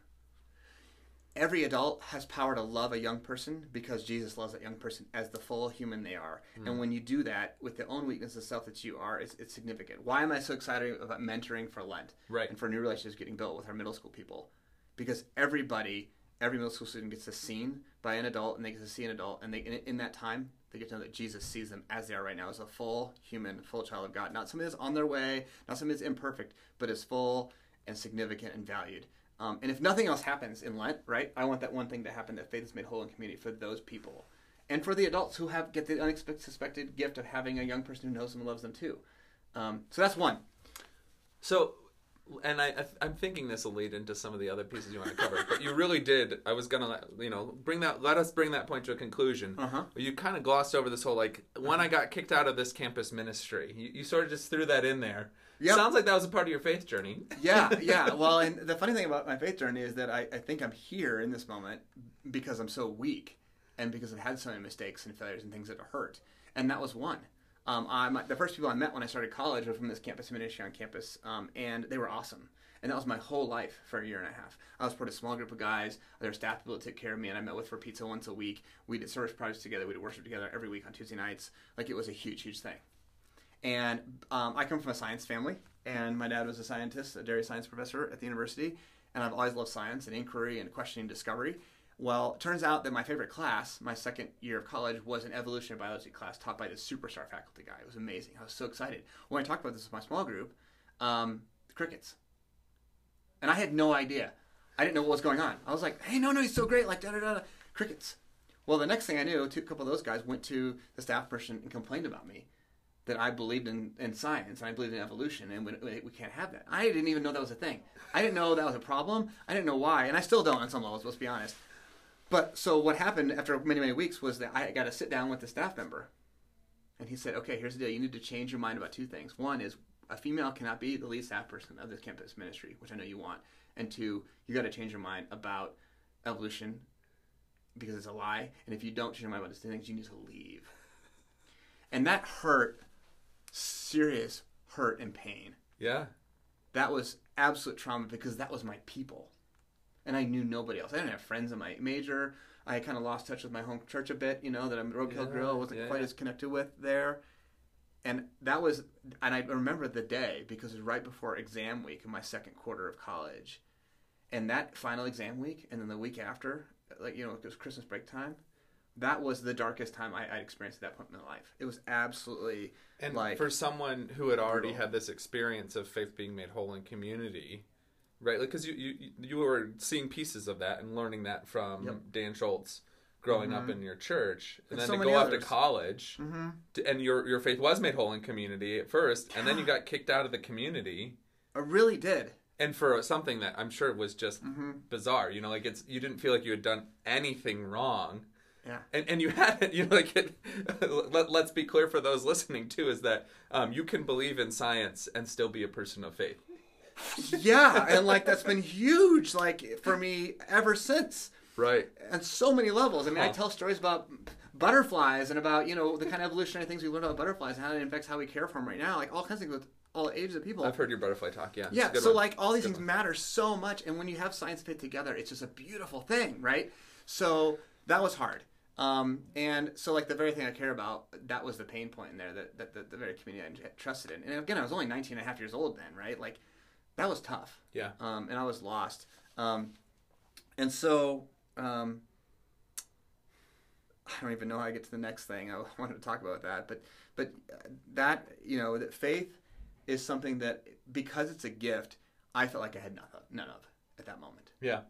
Every adult has power to love a young person because Jesus loves that young person as the full human they are. And hmm. when you do that with the own weakness of self that you are, it's, it's significant. Why am I so excited about mentoring for Lent? Right. And for new relationships getting built with our middle school people? Because everybody, every middle school student gets seen by an adult and they get to see an adult. And they, in, in that time, they get to know that Jesus sees them as they are right now, as a full human, full child of God. Not somebody that's on their way, not somebody that's imperfect, but is full and significant and valued. Um, and if nothing else happens in Lent, right, I want that one thing to happen that faith is made whole in community for those people. And for the adults who have get the unexpected gift of having a young person who knows them and loves them too. Um, so that's one. So and I, I am thinking this will lead into some of the other pieces you want to cover, but you really did. I was gonna let you know bring that. Let us bring that point to a conclusion. Uh-huh. You kind of glossed over this whole like when I got kicked out of this campus ministry. You, you sort of just threw that in there. Yep. Sounds like that was a part of your faith journey. yeah, yeah. Well, and the funny thing about my faith journey is that I, I think I'm here in this moment because I'm so weak and because I've had so many mistakes and failures and things that hurt. And that was one. Um, I, my, the first people I met when I started college were from this campus ministry on campus, um, and they were awesome. And that was my whole life for a year and a half. I was part of a small group of guys. There were staff people that took care of me, and I met with for pizza once a week. We did service projects together. We did worship together every week on Tuesday nights. Like it was a huge, huge thing. And um, I come from a science family, and my dad was a scientist, a dairy science professor at the university. And I've always loved science and inquiry and questioning discovery. Well, it turns out that my favorite class, my second year of college, was an evolutionary biology class taught by this superstar faculty guy. It was amazing. I was so excited. When I talked about this with my small group, um, crickets. And I had no idea. I didn't know what was going on. I was like, hey, no, no, he's so great. Like, da da da. Crickets. Well, the next thing I knew, two, a couple of those guys went to the staff person and complained about me that I believed in, in science and I believed in evolution and we, we can't have that. I didn't even know that was a thing. I didn't know that was a problem. I didn't know why, and I still don't on some levels. Let's be honest. But so what happened after many many weeks was that I got to sit down with the staff member, and he said, "Okay, here's the deal. You need to change your mind about two things. One is a female cannot be the lead staff person of this campus ministry, which I know you want, and two, you got to change your mind about evolution because it's a lie. And if you don't change your mind about these things, you need to leave." And that hurt, serious hurt and pain. Yeah. That was absolute trauma because that was my people and I knew nobody else. I didn't have friends in my major. I kind of lost touch with my home church a bit, you know, that I'm Roadkill Yeah, Grill wasn't yeah. quite as connected with there. And that was, and I remember the day because it was right before exam week in my second quarter of college. And that final exam week, and then the week after, like, you know, it was Christmas break time. That was the darkest time I, I'd experienced at that point in my life. It was absolutely And like for someone who had already brutal. had this experience of faith being made whole in community, right? Like, because you, you you were seeing pieces of that and learning that from Yep. Dan Schultz growing up in your church, and, And then so to go off to college, Mhm. to, and your your faith was made whole in community at first, and then you got kicked out of the community. I really did. And for something that I'm sure was just Mm-hmm. bizarre, you know, like it's you didn't feel like you had done anything wrong, Yeah. and and you had it, you know, like it, let, let's be clear for those listening too is that um, you can believe in science and still be a person of faith. yeah, and like that's been huge, like for me ever since, Right. on so many levels. I mean, I tell stories about butterflies and about you know the kind of evolutionary things we learned about butterflies and how it affects how we care for them right now, like all kinds of things with all ages of people. I've heard your butterfly talk. Yeah. Yeah, so one. like all these things matter so much, and when you have science fit together, it's just a beautiful thing, right? So that was hard. Um, and so like the very thing I care about, that was the pain point in there, that, that, that the very community I trusted in. And again, I was only 19 and a half years old then, right? Like that was tough. Yeah. Um, and I was lost. Um, and so, um, I don't even know how I get to the next thing. I wanted to talk about that, but but uh, that you know that faith is something that because it's a gift, I felt like I had none of, none of at that moment. Yeah.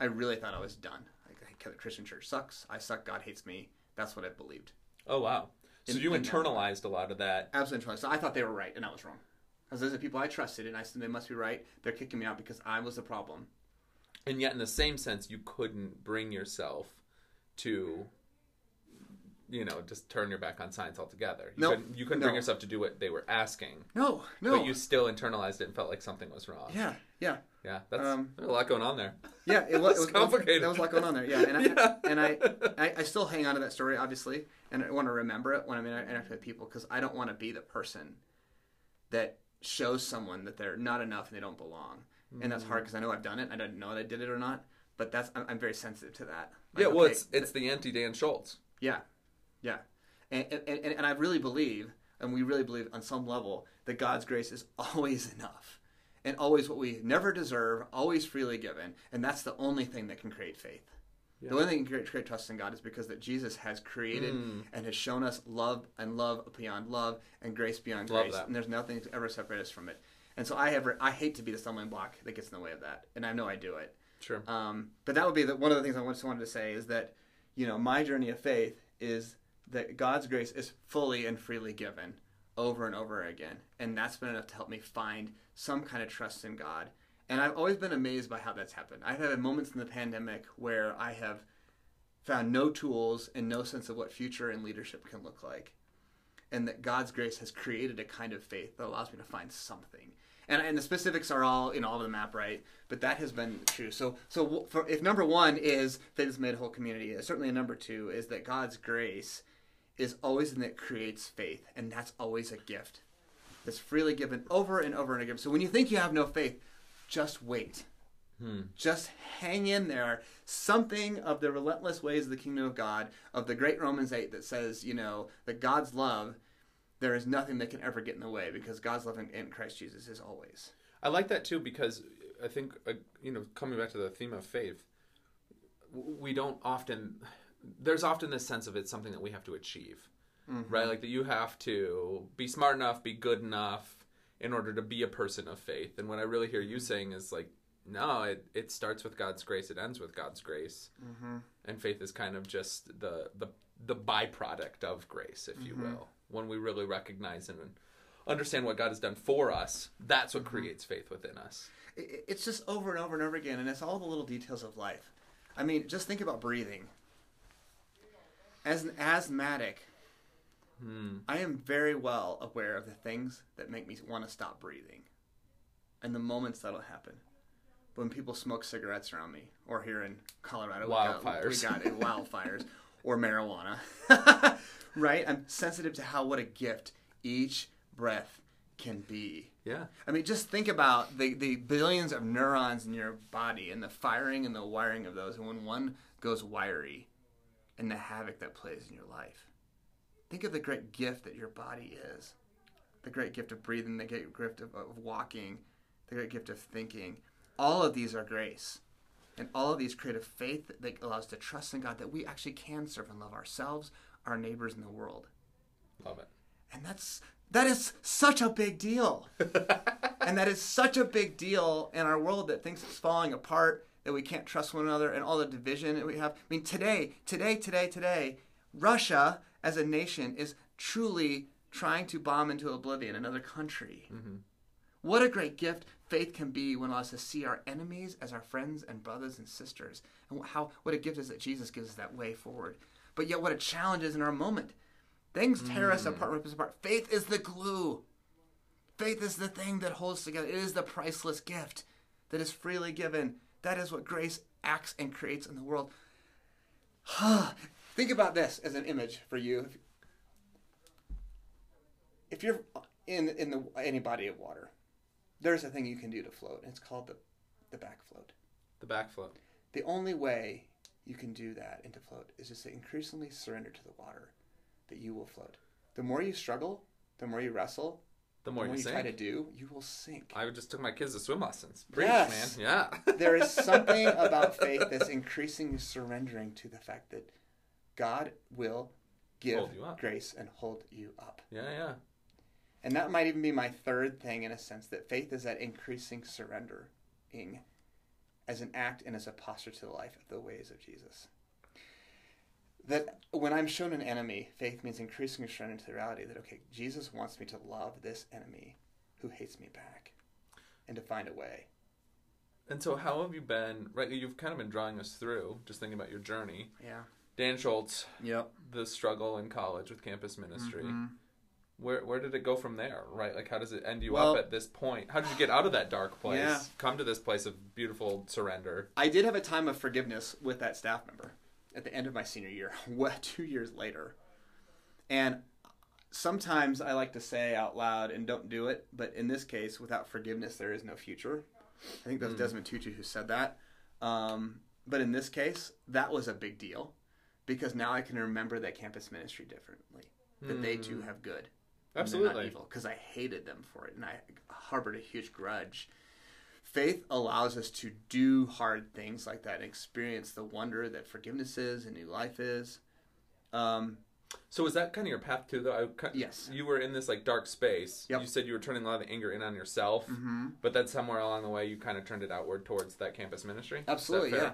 I really thought I was done. Christian church sucks. I suck. God hates me. That's what I believed. Oh wow. So In- you in- internalized a lot of that. Absolutely. true. So I thought they were right, and I was wrong. Because those are people I trusted, and I said they must be right. They're kicking me out because I was the problem. And yet, in the same sense, you couldn't bring yourself to, you know, just turn your back on science altogether. You No. couldn't, you couldn't No. bring yourself to do what they were asking, No, no. but you still internalized it and felt like something was wrong. yeah, yeah. Yeah, that's Um, there's a lot going on there. Yeah, it was, it was complicated. There was a lot going on there. Yeah, and I, Yeah. and I, I, I still hang on to that story, obviously, and I want to remember it when I'm interacting with people because I don't want to be the person that shows someone that they're not enough and they don't belong, and that's Mm. hard because I know I've done it. I don't know that I did it or not, but that's I'm, I'm very sensitive to that. Like, yeah, well, okay, it's it's the anti Dan Schultz. yeah, yeah, and, and and and I really believe, and we really believe on some level that God's grace is always enough, and always what we never deserve, always freely given, and that's the only thing that can create faith. The only thing that can create, create trust in God is because that Jesus has created Mm. and has shown us love and love beyond love and grace beyond Love grace, that. and there's nothing to ever separate us from it. And so I have I hate to be the stumbling block that gets in the way of that, and I know I do it. Sure. Um, but that would be the, one of the things I just wanted to say is that, you know, my journey of faith is that God's grace is fully and freely given, over and over again. And that's been enough to help me find some kind of trust in God. And I've always been amazed by how that's happened. I've had moments in the pandemic where I have found no tools and no sense of what future and leadership can look like. And that God's grace has created a kind of faith that allows me to find something. And, and the specifics are all know all over the map, right? But that has been true. So so for, if number one is faith has made whole community, uh, certainly a number two is that God's grace is always in that creates faith, and that's always a gift that's freely given over and over and again. So when you think you have no faith, just wait. Hmm. Just hang in there. Something of the relentless ways of the kingdom of God, of the great Romans 8 that says, you know, that God's love, there is nothing that can ever get in the way because God's love in, in Christ Jesus is always. I like that too because I think, uh, you know, coming back to the theme of faith, we don't often, there's often this sense of it's something that we have to achieve, mm-hmm. right? Like that you have to be smart enough, be good enough, in order to be a person of faith. And what I really hear you saying is like, no, it, it starts with God's grace. It ends with God's grace, mm-hmm. and faith is kind of just the the the byproduct of grace, if you mm-hmm. will. When we really recognize and understand what God has done for us, that's what mm-hmm. creates faith within us. It's just over and over and over again, and it's all the little details of life. I mean, just think about breathing. As an asthmatic, Hmm. I am very well aware of the things that make me want to stop breathing and the moments that'll happen. When people smoke cigarettes around me, or here in Colorado, wildfires. we got, we got it, wildfires, or marijuana, right? I'm sensitive to how what a gift each breath can be. Yeah. I mean, just think about the, the billions of neurons in your body and the firing and the wiring of those. And when one goes wiry and the havoc that plays in your life. Think of the great gift that your body is the great gift of breathing, the great gift of, of walking, the great gift of thinking. All of these are grace. And all of these create a faith that allows us to trust in God that we actually can serve and love ourselves, our neighbors, and the world. Love it. And that's that is such a big deal. and that is such a big deal in our world that thinks it's falling apart, that we can't trust one another, and all the division that we have. I mean, today, today, today, today, Russia as a nation is truly trying to bomb into oblivion another country. Mm-hmm. What a great gift faith can be when allows us to see our enemies as our friends and brothers and sisters. And how what a gift is that Jesus gives us that way forward. But yet what a challenge is in our moment. Things tear mm. us apart, rip us apart. Faith is the glue. Faith is the thing that holds together. It is the priceless gift that is freely given. That is what grace acts and creates in the world. Think about this as an image for you. If you're in in the any body of water, there's a thing you can do to float, and it's called the the back float. The back float. The only way you can do that and to float is just to increasingly surrender to the water, that you will float. The more you struggle, the more you wrestle, the more, the more you, you try to do, you will sink. I just took my kids to swim lessons. Preach, yes. man. Yeah. there is something about faith that's increasingly surrendering to the fact that God will give grace and hold you up. Yeah, yeah. And that might even be my third thing in a sense that faith is that increasing surrendering as an act and as a posture to the life of the ways of Jesus. That when I'm shown an enemy, faith means increasing surrender to the reality that, okay, Jesus wants me to love this enemy who hates me back and to find a way. And so, how have you been? Right, you've kind of been drawing us through, just thinking about your journey. Yeah. Dan Schultz. Yep. The struggle in college with campus ministry. Mm-hmm. Where where did it go from there? Right? Like how does it end you well, up at this point? How did you get out of that dark place? Yeah. Come to this place of beautiful surrender. I did have a time of forgiveness with that staff member at the end of my senior year, two years later. And sometimes I like to say out loud and don't do it, but in this case, without forgiveness, there is no future. I think that was mm. Desmond Tutu who said that. Um, but in this case, that was a big deal because now I can remember that campus ministry differently. That mm. they too hmm. have good. Absolutely. evil because I hated them for it and I harbored a huge grudge. Faith allows us to do hard things like that and experience the wonder that forgiveness is and new life is. Um, so was that kind of your path too? Though I, yes, you were in this like dark space. Yep. You said you were turning a lot of anger in on yourself, mm-hmm. but then somewhere along the way you kind of turned it outward towards that campus ministry. Absolutely, yeah.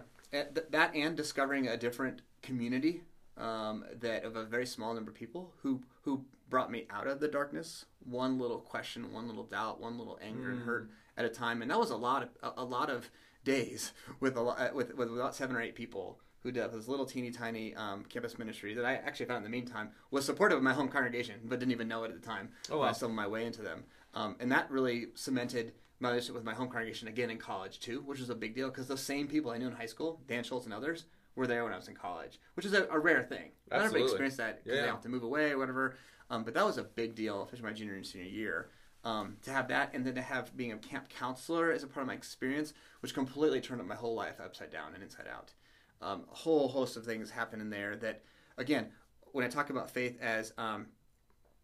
That and discovering a different community um, that of a very small number of people who who brought me out of the darkness. One little question, one little doubt, one little anger and hurt at a time, and that was a lot of a, a lot of days with a lot with with about seven or eight people who did this little teeny tiny um, campus ministry that I actually found in the meantime was supportive of my home congregation, but didn't even know it at the time. Oh, when I wow. stumbled my way into them, um, and that really cemented my relationship with my home congregation again in college too, which was a big deal because those same people I knew in high school, Dan Schultz and others, were there when I was in college, which is a, a rare thing. I never Absolutely. experienced that because Yeah, they have to move away or whatever. Um, but that was a big deal, especially my junior and senior year. Um, to have that, and then to have being a camp counselor as a part of my experience, which completely turned up my whole life upside down and inside out. Um, a whole host of things happen in there that, again, when I talk about faith as um,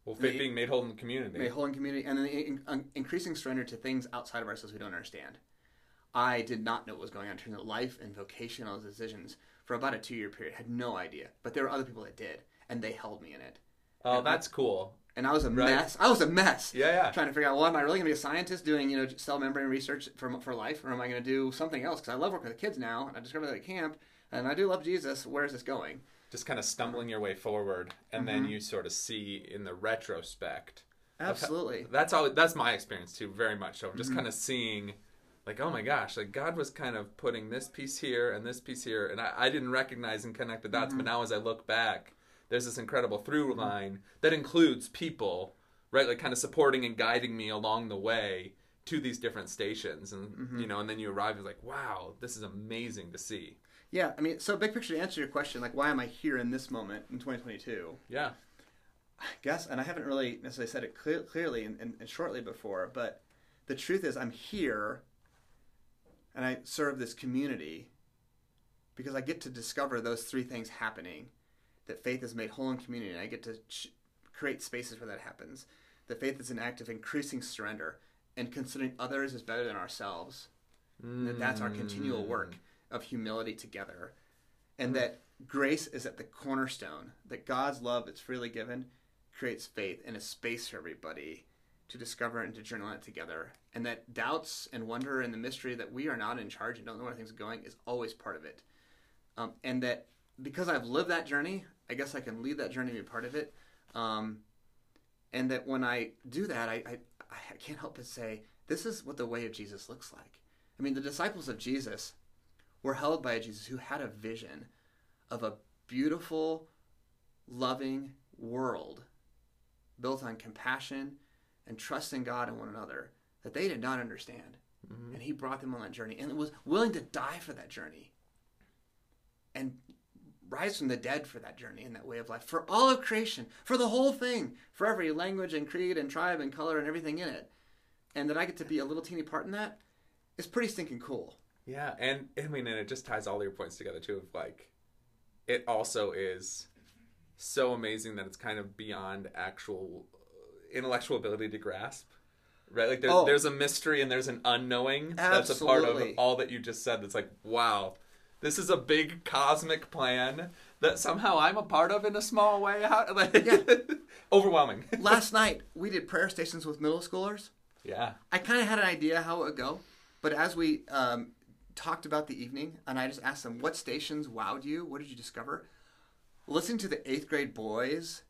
Well, faith The- being made whole in the community. made whole in community, and then the in, in- increasing surrender to things outside of ourselves we don't understand. I did not know what was going on in terms of life and vocational decisions for about a two year period. Had no idea, but there were other people that did, and they held me in it. oh, that's cool. And I was a Right. mess. I was a mess. Yeah, yeah. Trying to figure out, well, am I really going to be a scientist doing, you know, cell membrane research for, for life, or am I going to do something else? Because I love working with kids now, and I discovered that at camp, and I do love Jesus. Where is this going? Just kind of stumbling your way forward, and then you sort of see in the retrospect. Absolutely. That's all. That's my experience too, very much so. Just Mm-hmm. kind of seeing, like, oh my gosh, like God was kind of putting this piece here and this piece here, and I, I didn't recognize and connect the dots. Mm-hmm. But now, as I look back, there's this incredible through line that includes people, right? Like, kind of supporting and guiding me along the way to these different stations, and Mm-hmm. you know, and then you arrive, you're like, wow, this is amazing to see. Yeah, I mean, so big picture to answer your question, like, why am I here in this moment in 2022? Yeah. I guess, and I haven't really necessarily said it clear, clearly and, and, and shortly before, but the truth is, I'm here and I serve this community because I get to discover those three things happening that faith is made whole in community, and I get to ch- create spaces where that happens. That faith is an act of increasing surrender and considering others as better than ourselves. And that that's our continual mm. work of humility together. And that grace is at the cornerstone, that God's love that's freely given creates faith and a space for everybody to discover and to journal it together. And that doubts and wonder and the mystery that we are not in charge and don't know where things are going is always part of it. Um, and that because I've lived that journey, I guess I can lead that journey and be part of it. Um, and that when I do that, I, I, I can't help but say, this is what the way of Jesus looks like. I mean, the disciples of Jesus were held by a Jesus who had a vision of a beautiful, loving world built on compassion and trusting God and one another that they did not understand. Mm-hmm. And he brought them on that journey and was willing to die for that journey and rise from the dead for that journey and that way of life for all of creation, for the whole thing, for every language and creed and tribe and color and everything in it. And that I get to be a little teeny part in that is pretty stinking cool. Yeah, and I mean, and it just ties all your points together too. Of like, it also is so amazing that it's kind of beyond actual intellectual ability to grasp. Right, like there's, Oh. there's a mystery and there's an unknowing Absolutely. that's a part of all that you just said. That's like, wow, this is a big cosmic plan that somehow I'm a part of in a small way. How, like, yeah. overwhelming. Last night we did prayer stations with middle schoolers. yeah, I kind of had an idea how it would go, but as we um, talked about the evening, and I just asked them, "What stations wowed you? What did you discover?" Listening to the eighth grade boys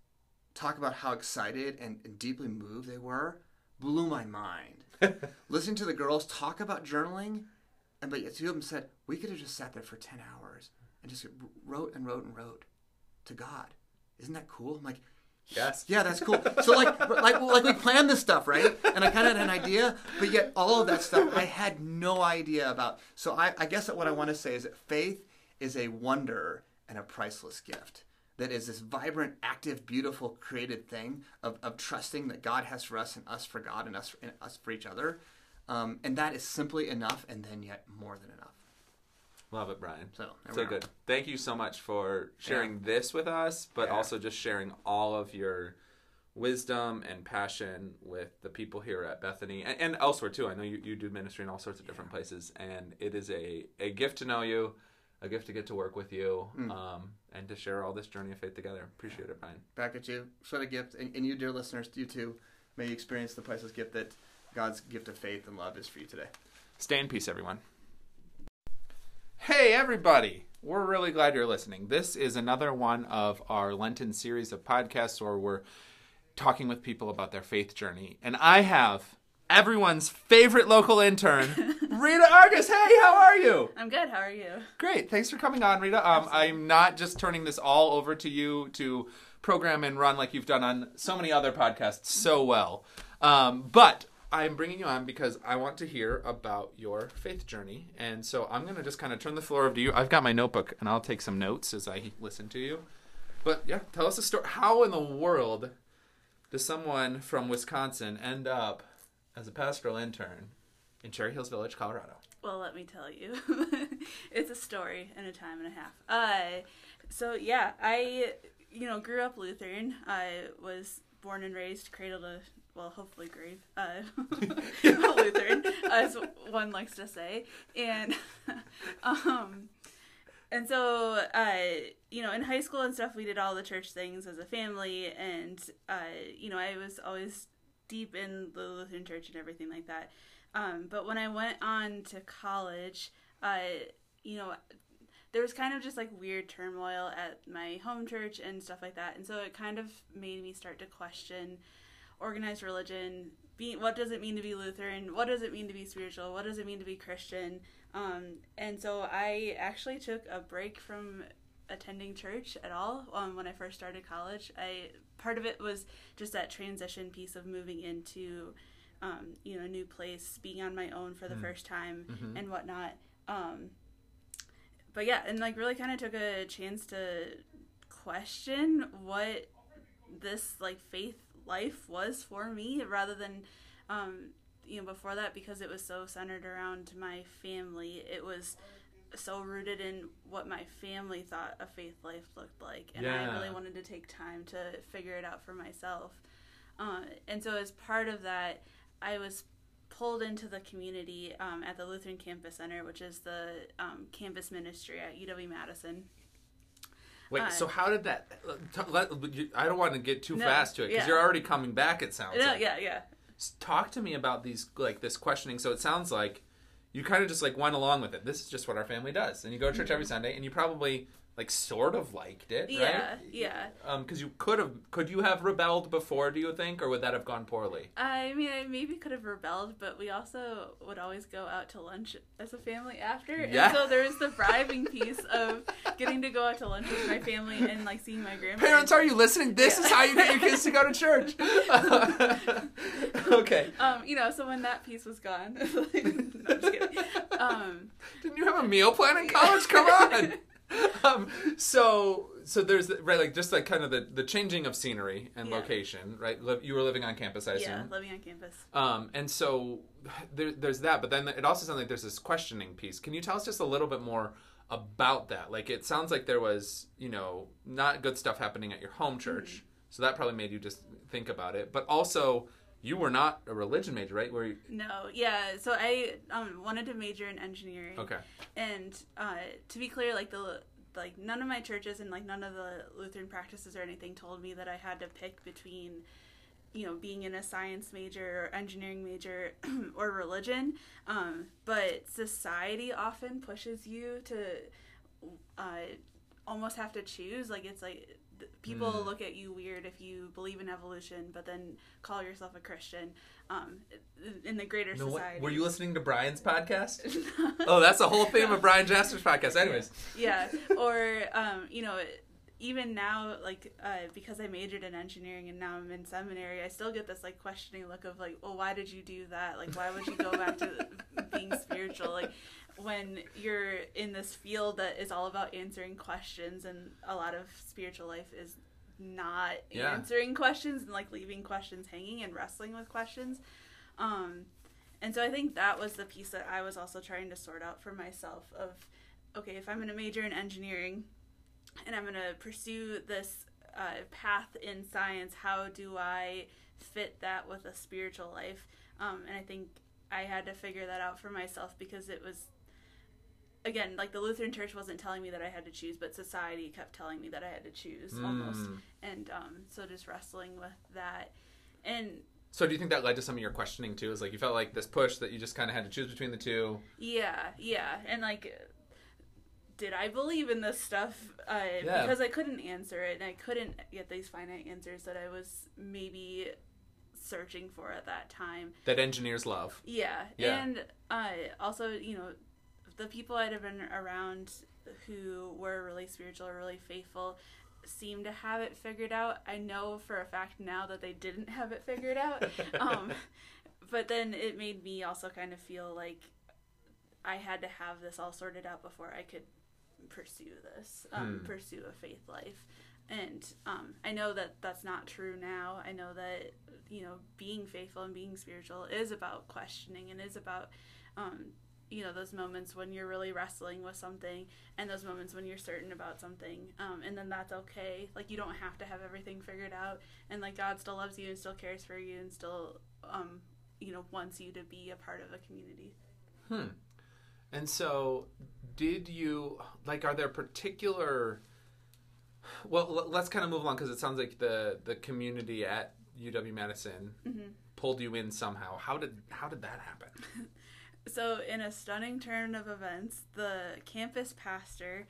talk about how excited and, and deeply moved they were blew my mind. Listening to the girls talk about journaling, and but yet two of them said we could have just sat there for ten hours and just wrote and wrote and wrote to God. Isn't that cool? I'm like, yes, yeah, that's cool. So like, like, like we planned this stuff, right? And I kind of had an idea, but yet all of that stuff I had no idea about. So I, I guess that what I want to say is that faith is a wonder and a priceless gift. That is this vibrant, active, beautiful, created thing of, of trusting that God has for us and us for God and us for, and us for each other. Um, and that is simply enough and then yet more than enough. love it, Brian. So, so good. Thank you so much for sharing this with us, but Yeah. also just sharing all of your wisdom and passion with the people here at Bethany and, and elsewhere too. I know you, you do ministry in all sorts of different places, and it is a, a gift to know you, a gift to get to work with you, Hmm. um, and to share all this journey of faith together. Appreciate it, Brian. back at you. What a gift. And, and you, dear listeners, you too, may you experience the priceless gift that God's gift of faith and love is for you today. Stay in peace, everyone. Hey, everybody! we're really glad you're listening. This is another one of our Lenten series of podcasts where we're talking with people about their faith journey. And I have everyone's favorite local intern, Rita Argus. Hey, how are you? I'm good. How are you? Great. Thanks for coming on, Rita. Um, I'm not just turning this all over to you to program and run like you've done on so many other podcasts so well. Um, but I'm bringing you on because I want to hear about your faith journey. And so I'm going to just kind of turn the floor over to you. I've got my notebook and I'll take some notes as I listen to you. But yeah, tell us a story. How in the world does someone from Wisconsin end up as a pastoral intern in Cherry Hills Village, Colorado? Well, let me tell you. it's a story in a time and a half. Uh, so yeah, I you know grew up Lutheran. I was born and raised, cradle to well, hopefully grave, uh, Lutheran, as one likes to say, and um, and so uh, you know, in high school and stuff, we did all the church things as a family, and uh, you know, I was always deep in the Lutheran church and everything like that. Um, but when I went on to college, uh, you know, there was kind of just like weird turmoil at my home church and stuff like that, and so it kind of made me start to question organized religion. Be, what does it mean to be Lutheran? What does it mean to be spiritual? What does it mean to be Christian? Um, and so I actually took a break from attending church at all um, when I first started college. I part of it was just that transition piece of moving into um, you know a new place, being on my own for the mm. first time mm-hmm. and whatnot. Um, but yeah, and like really kind of took a chance to question what this like faith life was for me rather than um, you know before that because it was so centered around my family it was so rooted in what my family thought a faith life looked like and yeah. i really wanted to take time to figure it out for myself uh, and so as part of that i was pulled into the community um, at the lutheran campus center which is the um, campus ministry at uw madison Wait, uh, so how did that? Let, I don't want to get too no, fast to it because yeah. you're already coming back. It sounds. No, like. yeah, yeah. Talk to me about these, like this questioning. So it sounds like you kind of just like went along with it. This is just what our family does, and you go to church every mm-hmm. Sunday, and you probably like sort of liked it, yeah, right? Yeah, Um, because you could have, could you have rebelled before? Do you think, or would that have gone poorly? I mean, I maybe could have rebelled, but we also would always go out to lunch as a family after, yeah. and so there was the bribing piece of getting to go out to lunch with my family and like seeing my grandparents. Parents, are you listening? This yeah. is how you get your kids to go to church. okay. Um, you know, so when that piece was gone, no, just kidding. Um, Didn't you have a meal plan in college? Come on. um, so so there's right like just like kind of the, the changing of scenery and yeah. location right? You were living on campus i assume? Yeah living on campus. Um and so there, there's that but then it also sounds like there's this questioning piece. Can you tell us just a little bit more about that? Like it sounds like there was you know not good stuff happening at your home church mm-hmm. so that probably made you just think about it. But also you were not a religion major, right? Were you? No, yeah. So I um, wanted to major in engineering. Okay. And uh, to be clear, like the like none of my churches and like none of the Lutheran practices or anything told me that I had to pick between, you know, being in a science major or engineering major or religion. Um, but society often pushes you to uh, almost have to choose. Like it's like people mm. look at you weird if you believe in evolution, but then call yourself a Christian. Um, in the greater no, society. What, were you listening to Brian's podcast? oh, that's the whole theme of Brian Jasper's podcast. Anyways. Yeah, or um, you know. Even now, like uh, because I majored in engineering and now I'm in seminary, I still get this like questioning look of like, well, why did you do that? Like, why would you go back to being spiritual? Like, when you're in this field that is all about answering questions and a lot of spiritual life is not yeah. answering questions and like leaving questions hanging and wrestling with questions um and so i think that was the piece that i was also trying to sort out for myself of okay if i'm going to major in engineering and i'm going to pursue this uh, path in science how do i fit that with a spiritual life um, and i think i had to figure that out for myself because it was again, like the Lutheran Church wasn't telling me that I had to choose, but society kept telling me that I had to choose mm. almost. And um, so just wrestling with that. And so do you think that led to some of your questioning too? Is like you felt like this push that you just kind of had to choose between the two? Yeah, yeah. And like did I believe in this stuff? Uh, Yeah. Because I couldn't answer it, and I couldn't get these finite answers that I was maybe searching for at that time. That engineers love. Yeah, Yeah. and uh, also, you know, the people I'd have been around who were really spiritual or really faithful seemed to have it figured out. I know for a fact now that they didn't have it figured out. um, but then it made me also kind of feel like I had to have this all sorted out before I could pursue this, um, Hmm. pursue a faith life. And um, I know that that's not true now. I know that you know being faithful and being spiritual is about questioning and is about um, you know those moments when you're really wrestling with something and those moments when you're certain about something um, and then that's okay like you don't have to have everything figured out and like god still loves you and still cares for you and still um, you know wants you to be a part of a community Hmm. And so, did you like? Are there particular? Well, l- let's kind of move along because it sounds like the the community at UW Madison Mhm. pulled you in somehow. How did how did that happen? So, in a stunning turn of events, the campus pastor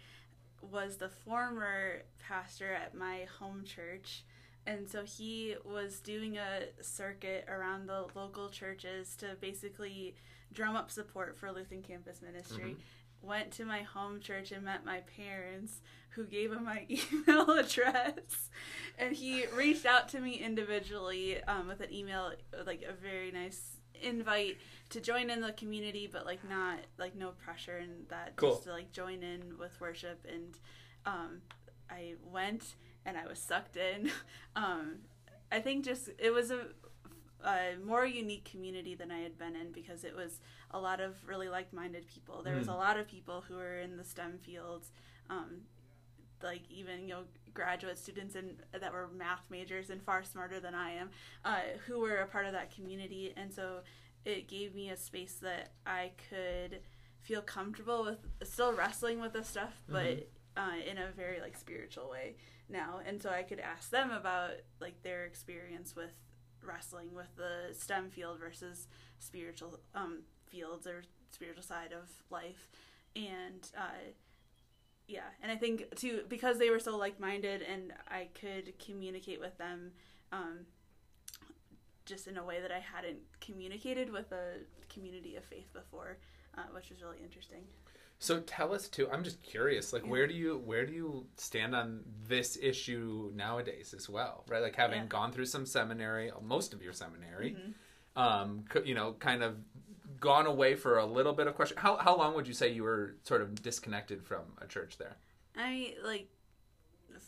was the former pastor at my home church. And so he was doing a circuit around the local churches to basically drum up support for Lutheran Campus Ministry. Went to my home church and met my parents, who gave him my email address. And he reached out to me individually um, with an email, like a very nice invite to join in the community, but like not like no pressure and that Cool. just to like join in with worship. And um, I went and I was sucked in. Um, I think just it was a, a more unique community than I had been in because it was a lot of really like-minded people. There was Mm. a lot of people who were in the STEM fields, um, like even you know graduate students and that were math majors and far smarter than I am, uh, who were a part of that community, and so it gave me a space that I could feel comfortable with, still wrestling with this stuff, but uh, in a very like spiritual way now, and so I could ask them about like their experience with wrestling with the STEM field versus spiritual um, fields or spiritual side of life, and uh, yeah, and I think too because they were so like minded and I could communicate with them. Um, just in a way that I hadn't communicated with a community of faith before, uh, which was really interesting. So tell us too. I'm just curious. Like, Yeah. where do you where do you stand on this issue nowadays as well? Right, like having Yeah. gone through some seminary, most of your seminary, Mhm. um, you know, kind of gone away for a little bit of question. How how long would you say you were sort of disconnected from a church there? I like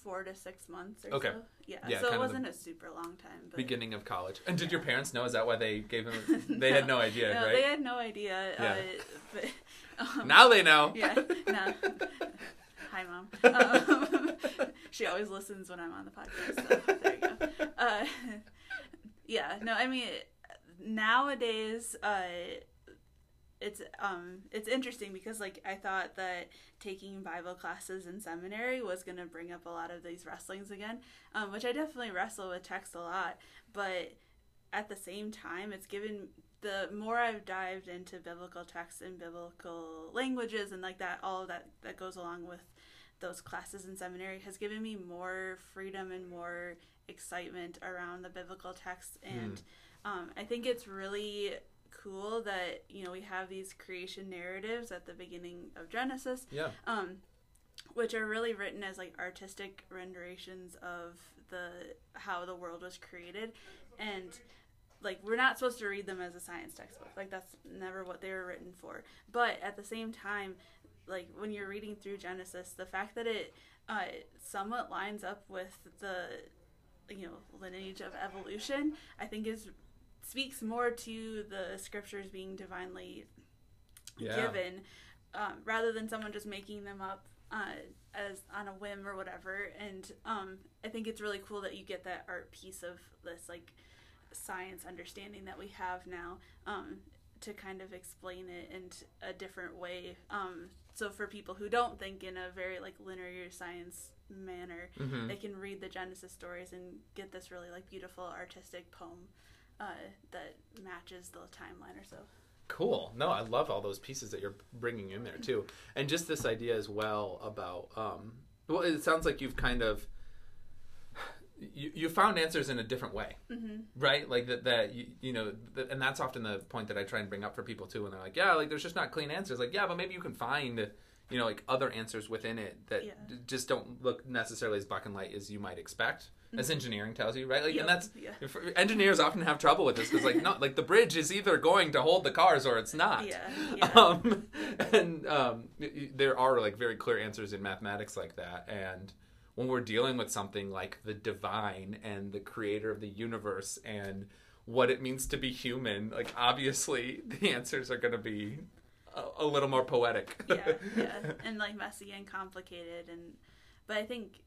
four to six months or Okay. so. Yeah, Yeah, so it wasn't a super long time. But Beginning of college. And did your parents know? Is that why they gave him? They had no idea, no, right? they had no idea. Yeah. Uh, but, um, now they know. yeah, no. Hi, mom. Um, she always listens when I'm on the podcast. So there you go. Uh, yeah, no, I mean nowadays, uh, it's um, it's interesting because like I thought that taking Bible classes in seminary was gonna bring up a lot of these wrestlings again, um, which I definitely wrestle with text a lot, but at the same time, it's given the more I've dived into biblical texts and biblical languages and like that, all of that that goes along with those classes in seminary has given me more freedom and more excitement around the biblical text. And um, i think it's really cool that you know we have these creation narratives at the beginning of genesis. Yeah. um, which are really written as like artistic renditions of the how the world was created. And like we're not supposed to read them as a science textbook. Like that's never what they were written for. But at the same time like when you're reading through genesis the fact that it uh, somewhat lines up with the you know lineage of evolution i think is speaks more to the scriptures being divinely Yeah. given um, rather than someone just making them up uh, as on a whim or whatever. And um, I think it's really cool that you get that art piece of this like science understanding that we have now um, to kind of explain it in a different way. Um, so for people who don't think in a very like linear science manner, Mhm. they can read the Genesis stories and get this really like beautiful artistic poem uh, that matches the timeline or so. Cool. No, I love all those pieces that you're bringing in there too, and just this idea as well about. Um, well, it sounds like you've kind of you, you found answers in a different way, hmm right? Like that, that you, you know, and that's often the point that I try and bring up for people too. When they're like, "Yeah, like there's just not clean answers." Like, yeah, but maybe you can find, you know, like other answers within it that Yeah. d- just don't look necessarily as black and white as you might expect, as engineering tells you, right? Like, Yep. and that's Yeah. engineers often have trouble with this because, like, no, like the bridge is either going to hold the cars or it's not. Yeah, yeah. Um, and um, there are like very clear answers in mathematics like that. And when we're dealing with something like the divine and the creator of the universe and what it means to be human, like obviously the answers are going to be a, a little more poetic. yeah, yeah, and like messy and complicated, and but I think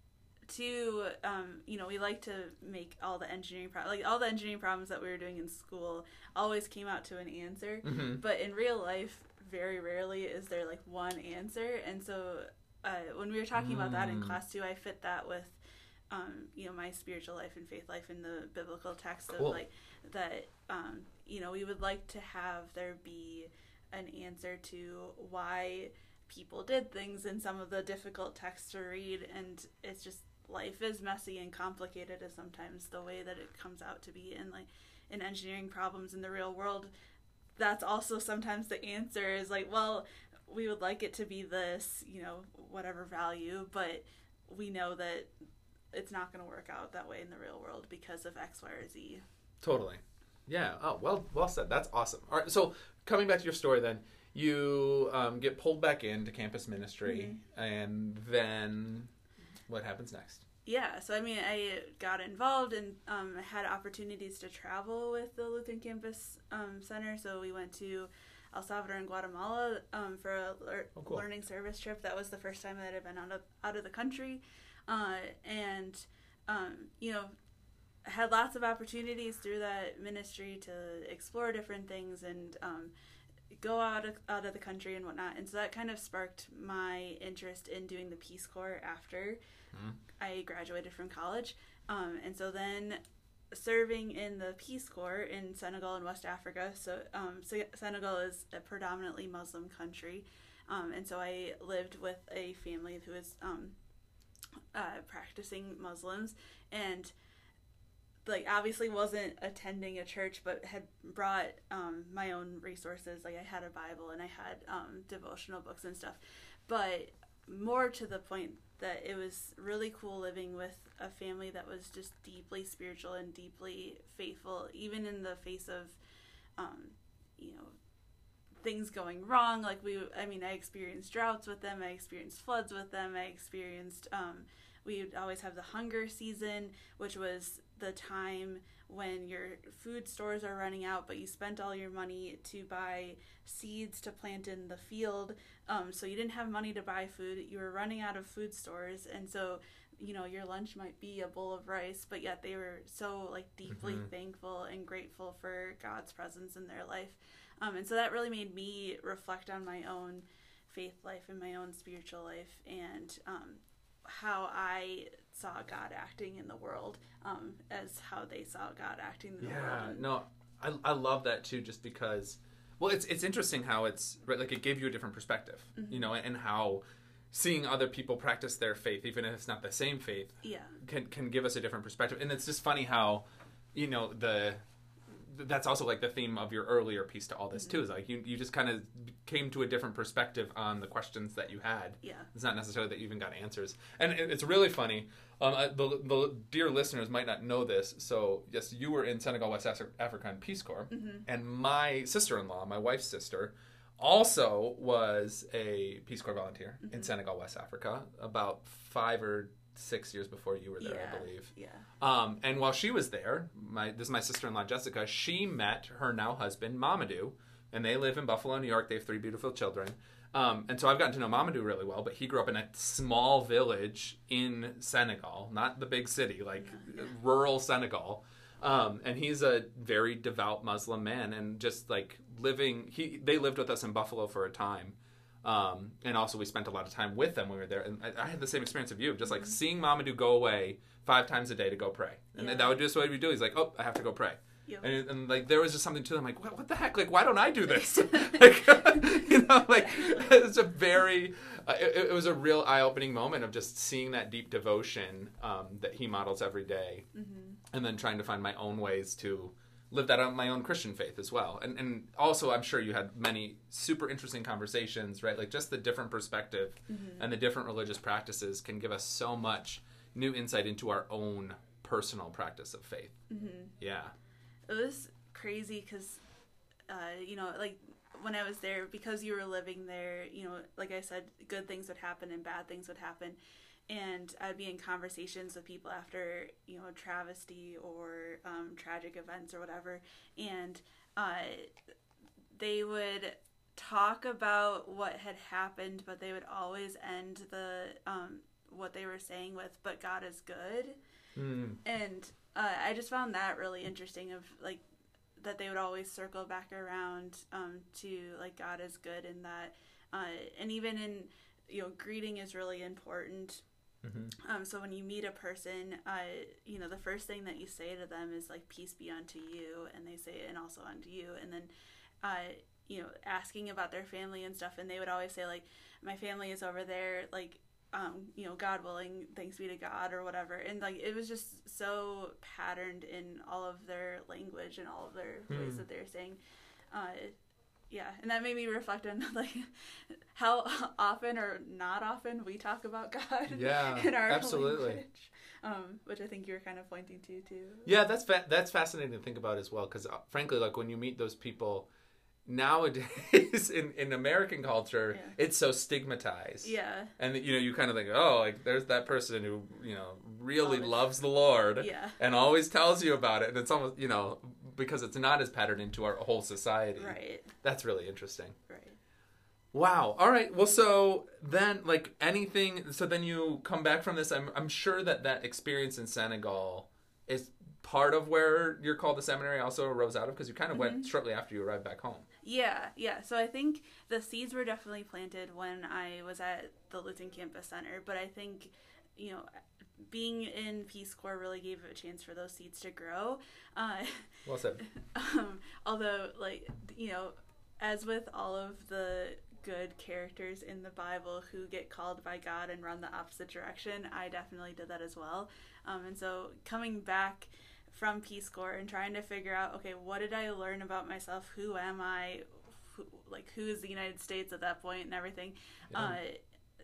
too, um, you know, we like to make all the engineering pro- like all the engineering problems that we were doing in school always came out to an answer, hmm but in real life, very rarely is there like one answer, and so uh, when we were talking about that in Mm. class too, I fit that with. Um, you know my spiritual life and faith life in the biblical text Cool. of like that um, you know we would like to have there be an answer to why people did things in some of the difficult texts to read and it's just life is messy and complicated as sometimes the way that it comes out to be and like in engineering problems in the real world that's also sometimes the answer is like well we would like it to be this you know whatever value but we know that it's not going to work out that way in the real world because of x y or z Totally. Yeah. Oh, well, well said. That's awesome. All right. So coming back to your story, then you um, get pulled back into campus ministry, and then what happens next? Yeah, so I mean, I got involved and um, had opportunities to travel with the Lutheran Campus um, Center. So we went to El Salvador and Guatemala um, for a lear- Oh, cool. learning service trip. That was the first time that I'd been out of out of the country, uh, and um, you know, had lots of opportunities through that ministry to explore different things and um, go out of, out of the country and whatnot. And so that kind of sparked my interest in doing the Peace Corps after Mhm. I graduated from college. Um, and so then serving in the Peace Corps in Senegal and West Africa. So, um, Senegal is a predominantly Muslim country. Um, and so I lived with a family who is um, uh, practicing Muslims and like obviously wasn't attending a church but had brought um, my own resources like i had a bible and i had um, devotional books and stuff but more to the point that it was really cool living with a family that was just deeply spiritual and deeply faithful even in the face of um, you know things going wrong. Like we i mean i experienced droughts with them. I experienced floods with them. I experienced um, we would always have the hunger season which was the time when your food stores are running out but you spent all your money to buy seeds to plant in the field um, so you didn't have money to buy food you were running out of food stores and so you know your lunch might be a bowl of rice but yet they were so like deeply Mhm. thankful and grateful for god's presence in their life um, and so that really made me reflect on my own faith life and my own spiritual life and um, how I saw God acting in the world um, as how they saw God acting in the Yeah, world. no, I, I love that too, just because. Well, it's it's interesting how it's right, like it gave you a different perspective, Mm-hmm. you know, and how seeing other people practice their faith, even if it's not the same faith, Yeah. can can give us a different perspective. And it's just funny how, you know, the that's also like the theme of your earlier piece to all this too. Is mm-hmm. like you you just kind of came to a different perspective on the questions that you had. Yeah. It's not necessarily that you even got answers, and it- it's really funny. Um, I, the, the dear listeners might not know this. So yes, you were in Senegal, West Africa in Peace Corps, mm-hmm. and my sister-in-law, my wife's sister, also was a Peace Corps volunteer in mm-hmm. Senegal, West Africa, about five or six years before you were there, yeah. I believe. Yeah. Um, and while she was there, my this is my sister in law Jessica. She met her now husband Mamadou, and they live in Buffalo, New York. They have three beautiful children. Um, and so I've gotten to know Mamadou really well, but he grew up in a small village in Senegal, not the big city, like rural Senegal. Um, and he's a very devout Muslim man, and just like living, he they lived with us in Buffalo for a time. Um, and also we spent a lot of time with them when we were there. And I, I had the same experience of you, just like seeing Mamadou go away five times a day to go pray. And Yeah. that would just what would do. He's like, oh, I have to go pray. Yep. And, and like there was just something to them like what, what the heck like why don't I do this like you know like it's a very uh, it, it was a real eye opening moment of just seeing that deep devotion um, that he models every day, and then trying to find my own ways to live that out my own Christian faith as well. And and also I'm sure you had many super interesting conversations, right? Like just the different perspective and the different religious practices can give us so much new insight into our own personal practice of faith. Yeah. it was crazy because uh, you know like when i was there because you were living there you know like i said good things would happen and bad things would happen and i'd be in conversations with people after you know travesty or um, tragic events or whatever and uh, they would talk about what had happened but they would always end the um, what they were saying with but god is good Mm. and uh, I just found that really interesting. Of like that they would always circle back around um, to like God is good, and that uh, and even in you know greeting is really important. Mm-hmm. Um, so when you meet a person, uh, you know the first thing that you say to them is like peace be unto you, and they say and also unto you, and then uh, you know asking about their family and stuff, and they would always say like my family is over there, like um, you know, God willing, thanks be to God or whatever. And like it was just so patterned in all of their language and all of their ways Hmm. that they're saying. Uh, yeah, and that made me reflect on like how often or not often we talk about God Yeah, in our absolutely. language. Um, which I think you were kind of pointing to too. Yeah, that's fa- that's fascinating to think about as well. Because uh, frankly, like when you meet those people nowadays in, in American culture, Yeah. it's so stigmatized. Yeah, And you know, you kind of think, oh, like there's that person who you know really loves the Lord yeah, and always tells you about it, and it's almost you know because it's not as patterned into our whole society. right, That's really interesting. right. Wow. All right. Well, so then, like anything, so then you come back from this. I'm, I'm sure that that experience in Senegal is part of where your call to seminary also arose out of because you kind of went mm-hmm. shortly after you arrived back home. Yeah, yeah. So I think the seeds were definitely planted when I was at the Lutheran Campus Center, but I think, you know, being in Peace Corps really gave a chance for those seeds to grow. Uh, Well said. um, although, like, you know, as with all of the good characters in the Bible who get called by God and run the opposite direction, I definitely did that as well. Um, and so coming back from Peace Corps and trying to figure out, okay, what did I learn about myself? Who am I? Who, like, who is the United States at that point and everything? Yeah. Uh,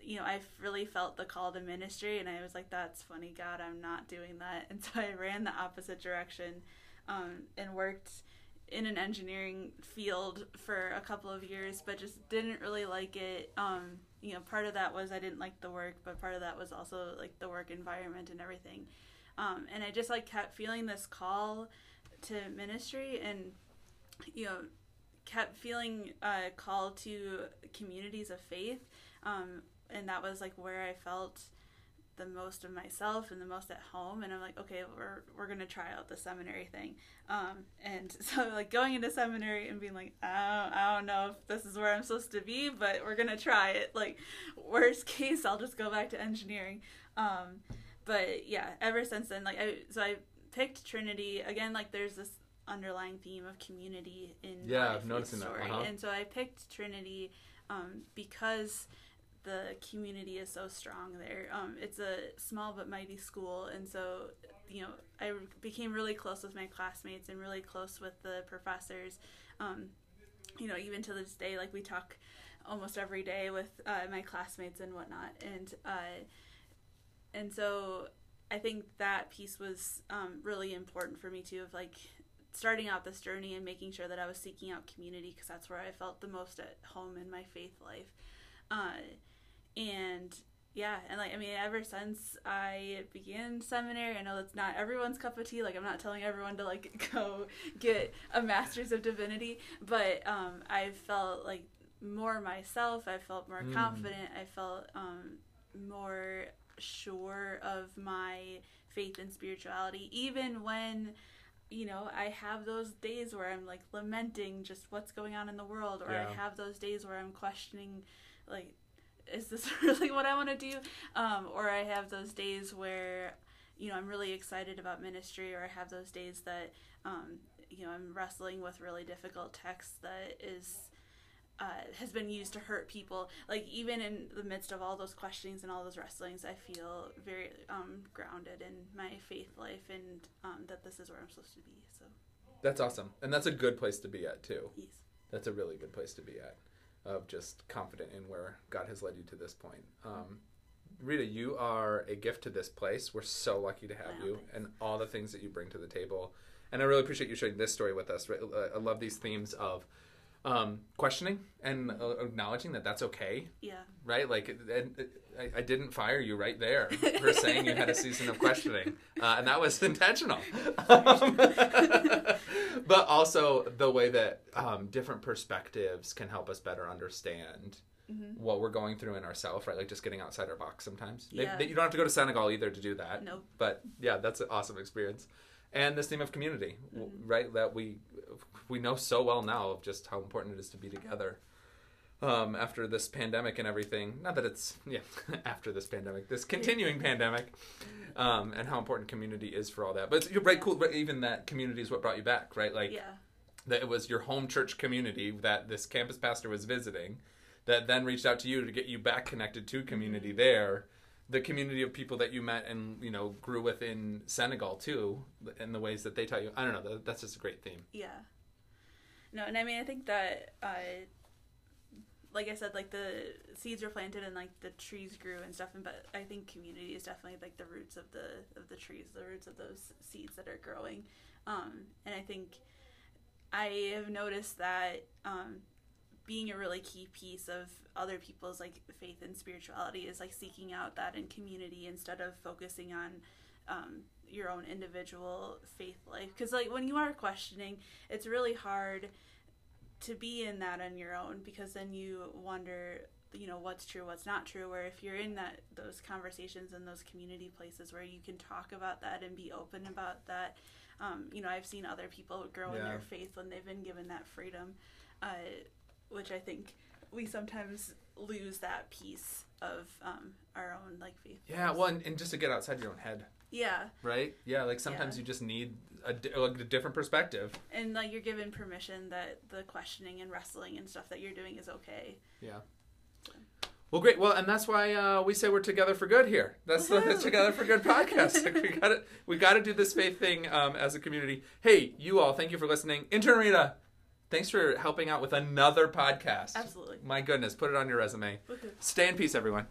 you know, I really felt the call to ministry, and I was like, "That's funny, God, I'm not doing that." And so I ran the opposite direction, um, and worked in an engineering field for a couple of years, but just didn't really like it. Um, you know, part of that was I didn't like the work, but part of that was also like the work environment and everything. Um, and I just like kept feeling this call to ministry, and you know, kept feeling uh, call to communities of faith. Um, and that was like where I felt the most of myself and the most at home and I'm like okay we're we're gonna try out the seminary thing. Um, and so like going into seminary and being like I don't, I don't know if this is where I'm supposed to be but we're gonna try it. Like worst case I'll just go back to engineering. Um, but yeah ever since then like I so I picked Trinity. Again like there's this underlying theme of community in Yeah, faith noticing that, uh-huh. and so I picked Trinity um, because the community is so strong there. Um, it's a small but mighty school, and so you know I became really close with my classmates and really close with the professors. Um, you know, even to this day, like we talk almost every day with uh, my classmates and whatnot, and uh, and so I think that piece was um, really important for me too. Of like starting out this journey and making sure that I was seeking out community because that's where I felt the most at home in my faith life. Uh, and yeah, and like I mean, ever since I began seminary, I know that's not everyone's cup of tea. Like I'm not telling everyone to like go get a master's of divinity, but um, I felt like more myself. I felt more Mm. confident. I felt um, more sure of my faith and spirituality, even when you know, I have those days where I'm like lamenting just what's going on in the world, or Yeah. I have those days where I'm questioning, like, is this really what I want to do? Um, or I have those days where, you know, I'm really excited about ministry, or I have those days that, um, you know I'm wrestling with really difficult text that is uh, has been used to hurt people. Like even in the midst of all those questionings and all those wrestlings, I feel very um, grounded in my faith life and um, that this is where I'm supposed to be. So That's awesome, and that's a good place to be at too. yes, That's a really good place to be at, of just confident in where God has led you to this point. Um, Rita, you are a gift to this place. We're so lucky to have Wow, you thanks. and all the things that you bring to the table. And I really appreciate you sharing this story with us. Right? I love these themes of um, questioning and uh, acknowledging that that's okay, yeah, right? Like, and, I, I didn't fire you right there for saying you had a season of questioning, uh, and that was intentional. Um, but also the way that um, different perspectives can help us better understand Mm-hmm. what we're going through in ourselves, right? Like just getting outside our box sometimes. Yeah. they- you don't have to go to Senegal either to do that. Nope. But yeah, that's an awesome experience. And this theme of community, Mm-hmm. right? That we we know so well now of just how important it is to be together. Um, after this pandemic and everything, not that it's yeah, after this pandemic, this continuing pandemic, um, and how important community is for all that. But it's, you're right, cool. But even that community is what brought you back, right? Like yeah, that it was your home church community that this campus pastor was visiting that then reached out to you to get you back connected to community there the community of people that you met and you know grew with in senegal too in the ways that they taught you i don't know that's just a great theme yeah. No, and I mean I think that uh, like I said, like the seeds were planted and like the trees grew and stuff, and but I think community is definitely like the roots of the of the trees, the roots of those seeds that are growing. Um, and I think I have noticed that um, being a really key piece of other people's like faith and spirituality is like seeking out that in community instead of focusing on um, your own individual faith life. Because like when you are questioning, it's really hard to be in that on your own because then you wonder you know what's true what's not true. Where if you're in that those conversations and those community places where you can talk about that and be open about that um, you know i've seen other people grow in their faith when they've been given that freedom uh, which i think we sometimes lose that piece of um, our own like faith. Yeah well and, and just to get outside your own head yeah. Right? Yeah like sometimes Yeah. you just need a, like a different perspective. And like you're given permission that the questioning and wrestling and stuff that you're doing is okay. Yeah. Well great. Well and that's why uh, we say we're together for good here. That's the together for good podcast. Like we gotta we gotta do this faith thing um, as a community. Hey you all thank you for listening. Intern rita thanks for helping out with another podcast. Absolutely. my goodness put it on your resume. Woohoo. stay in peace everyone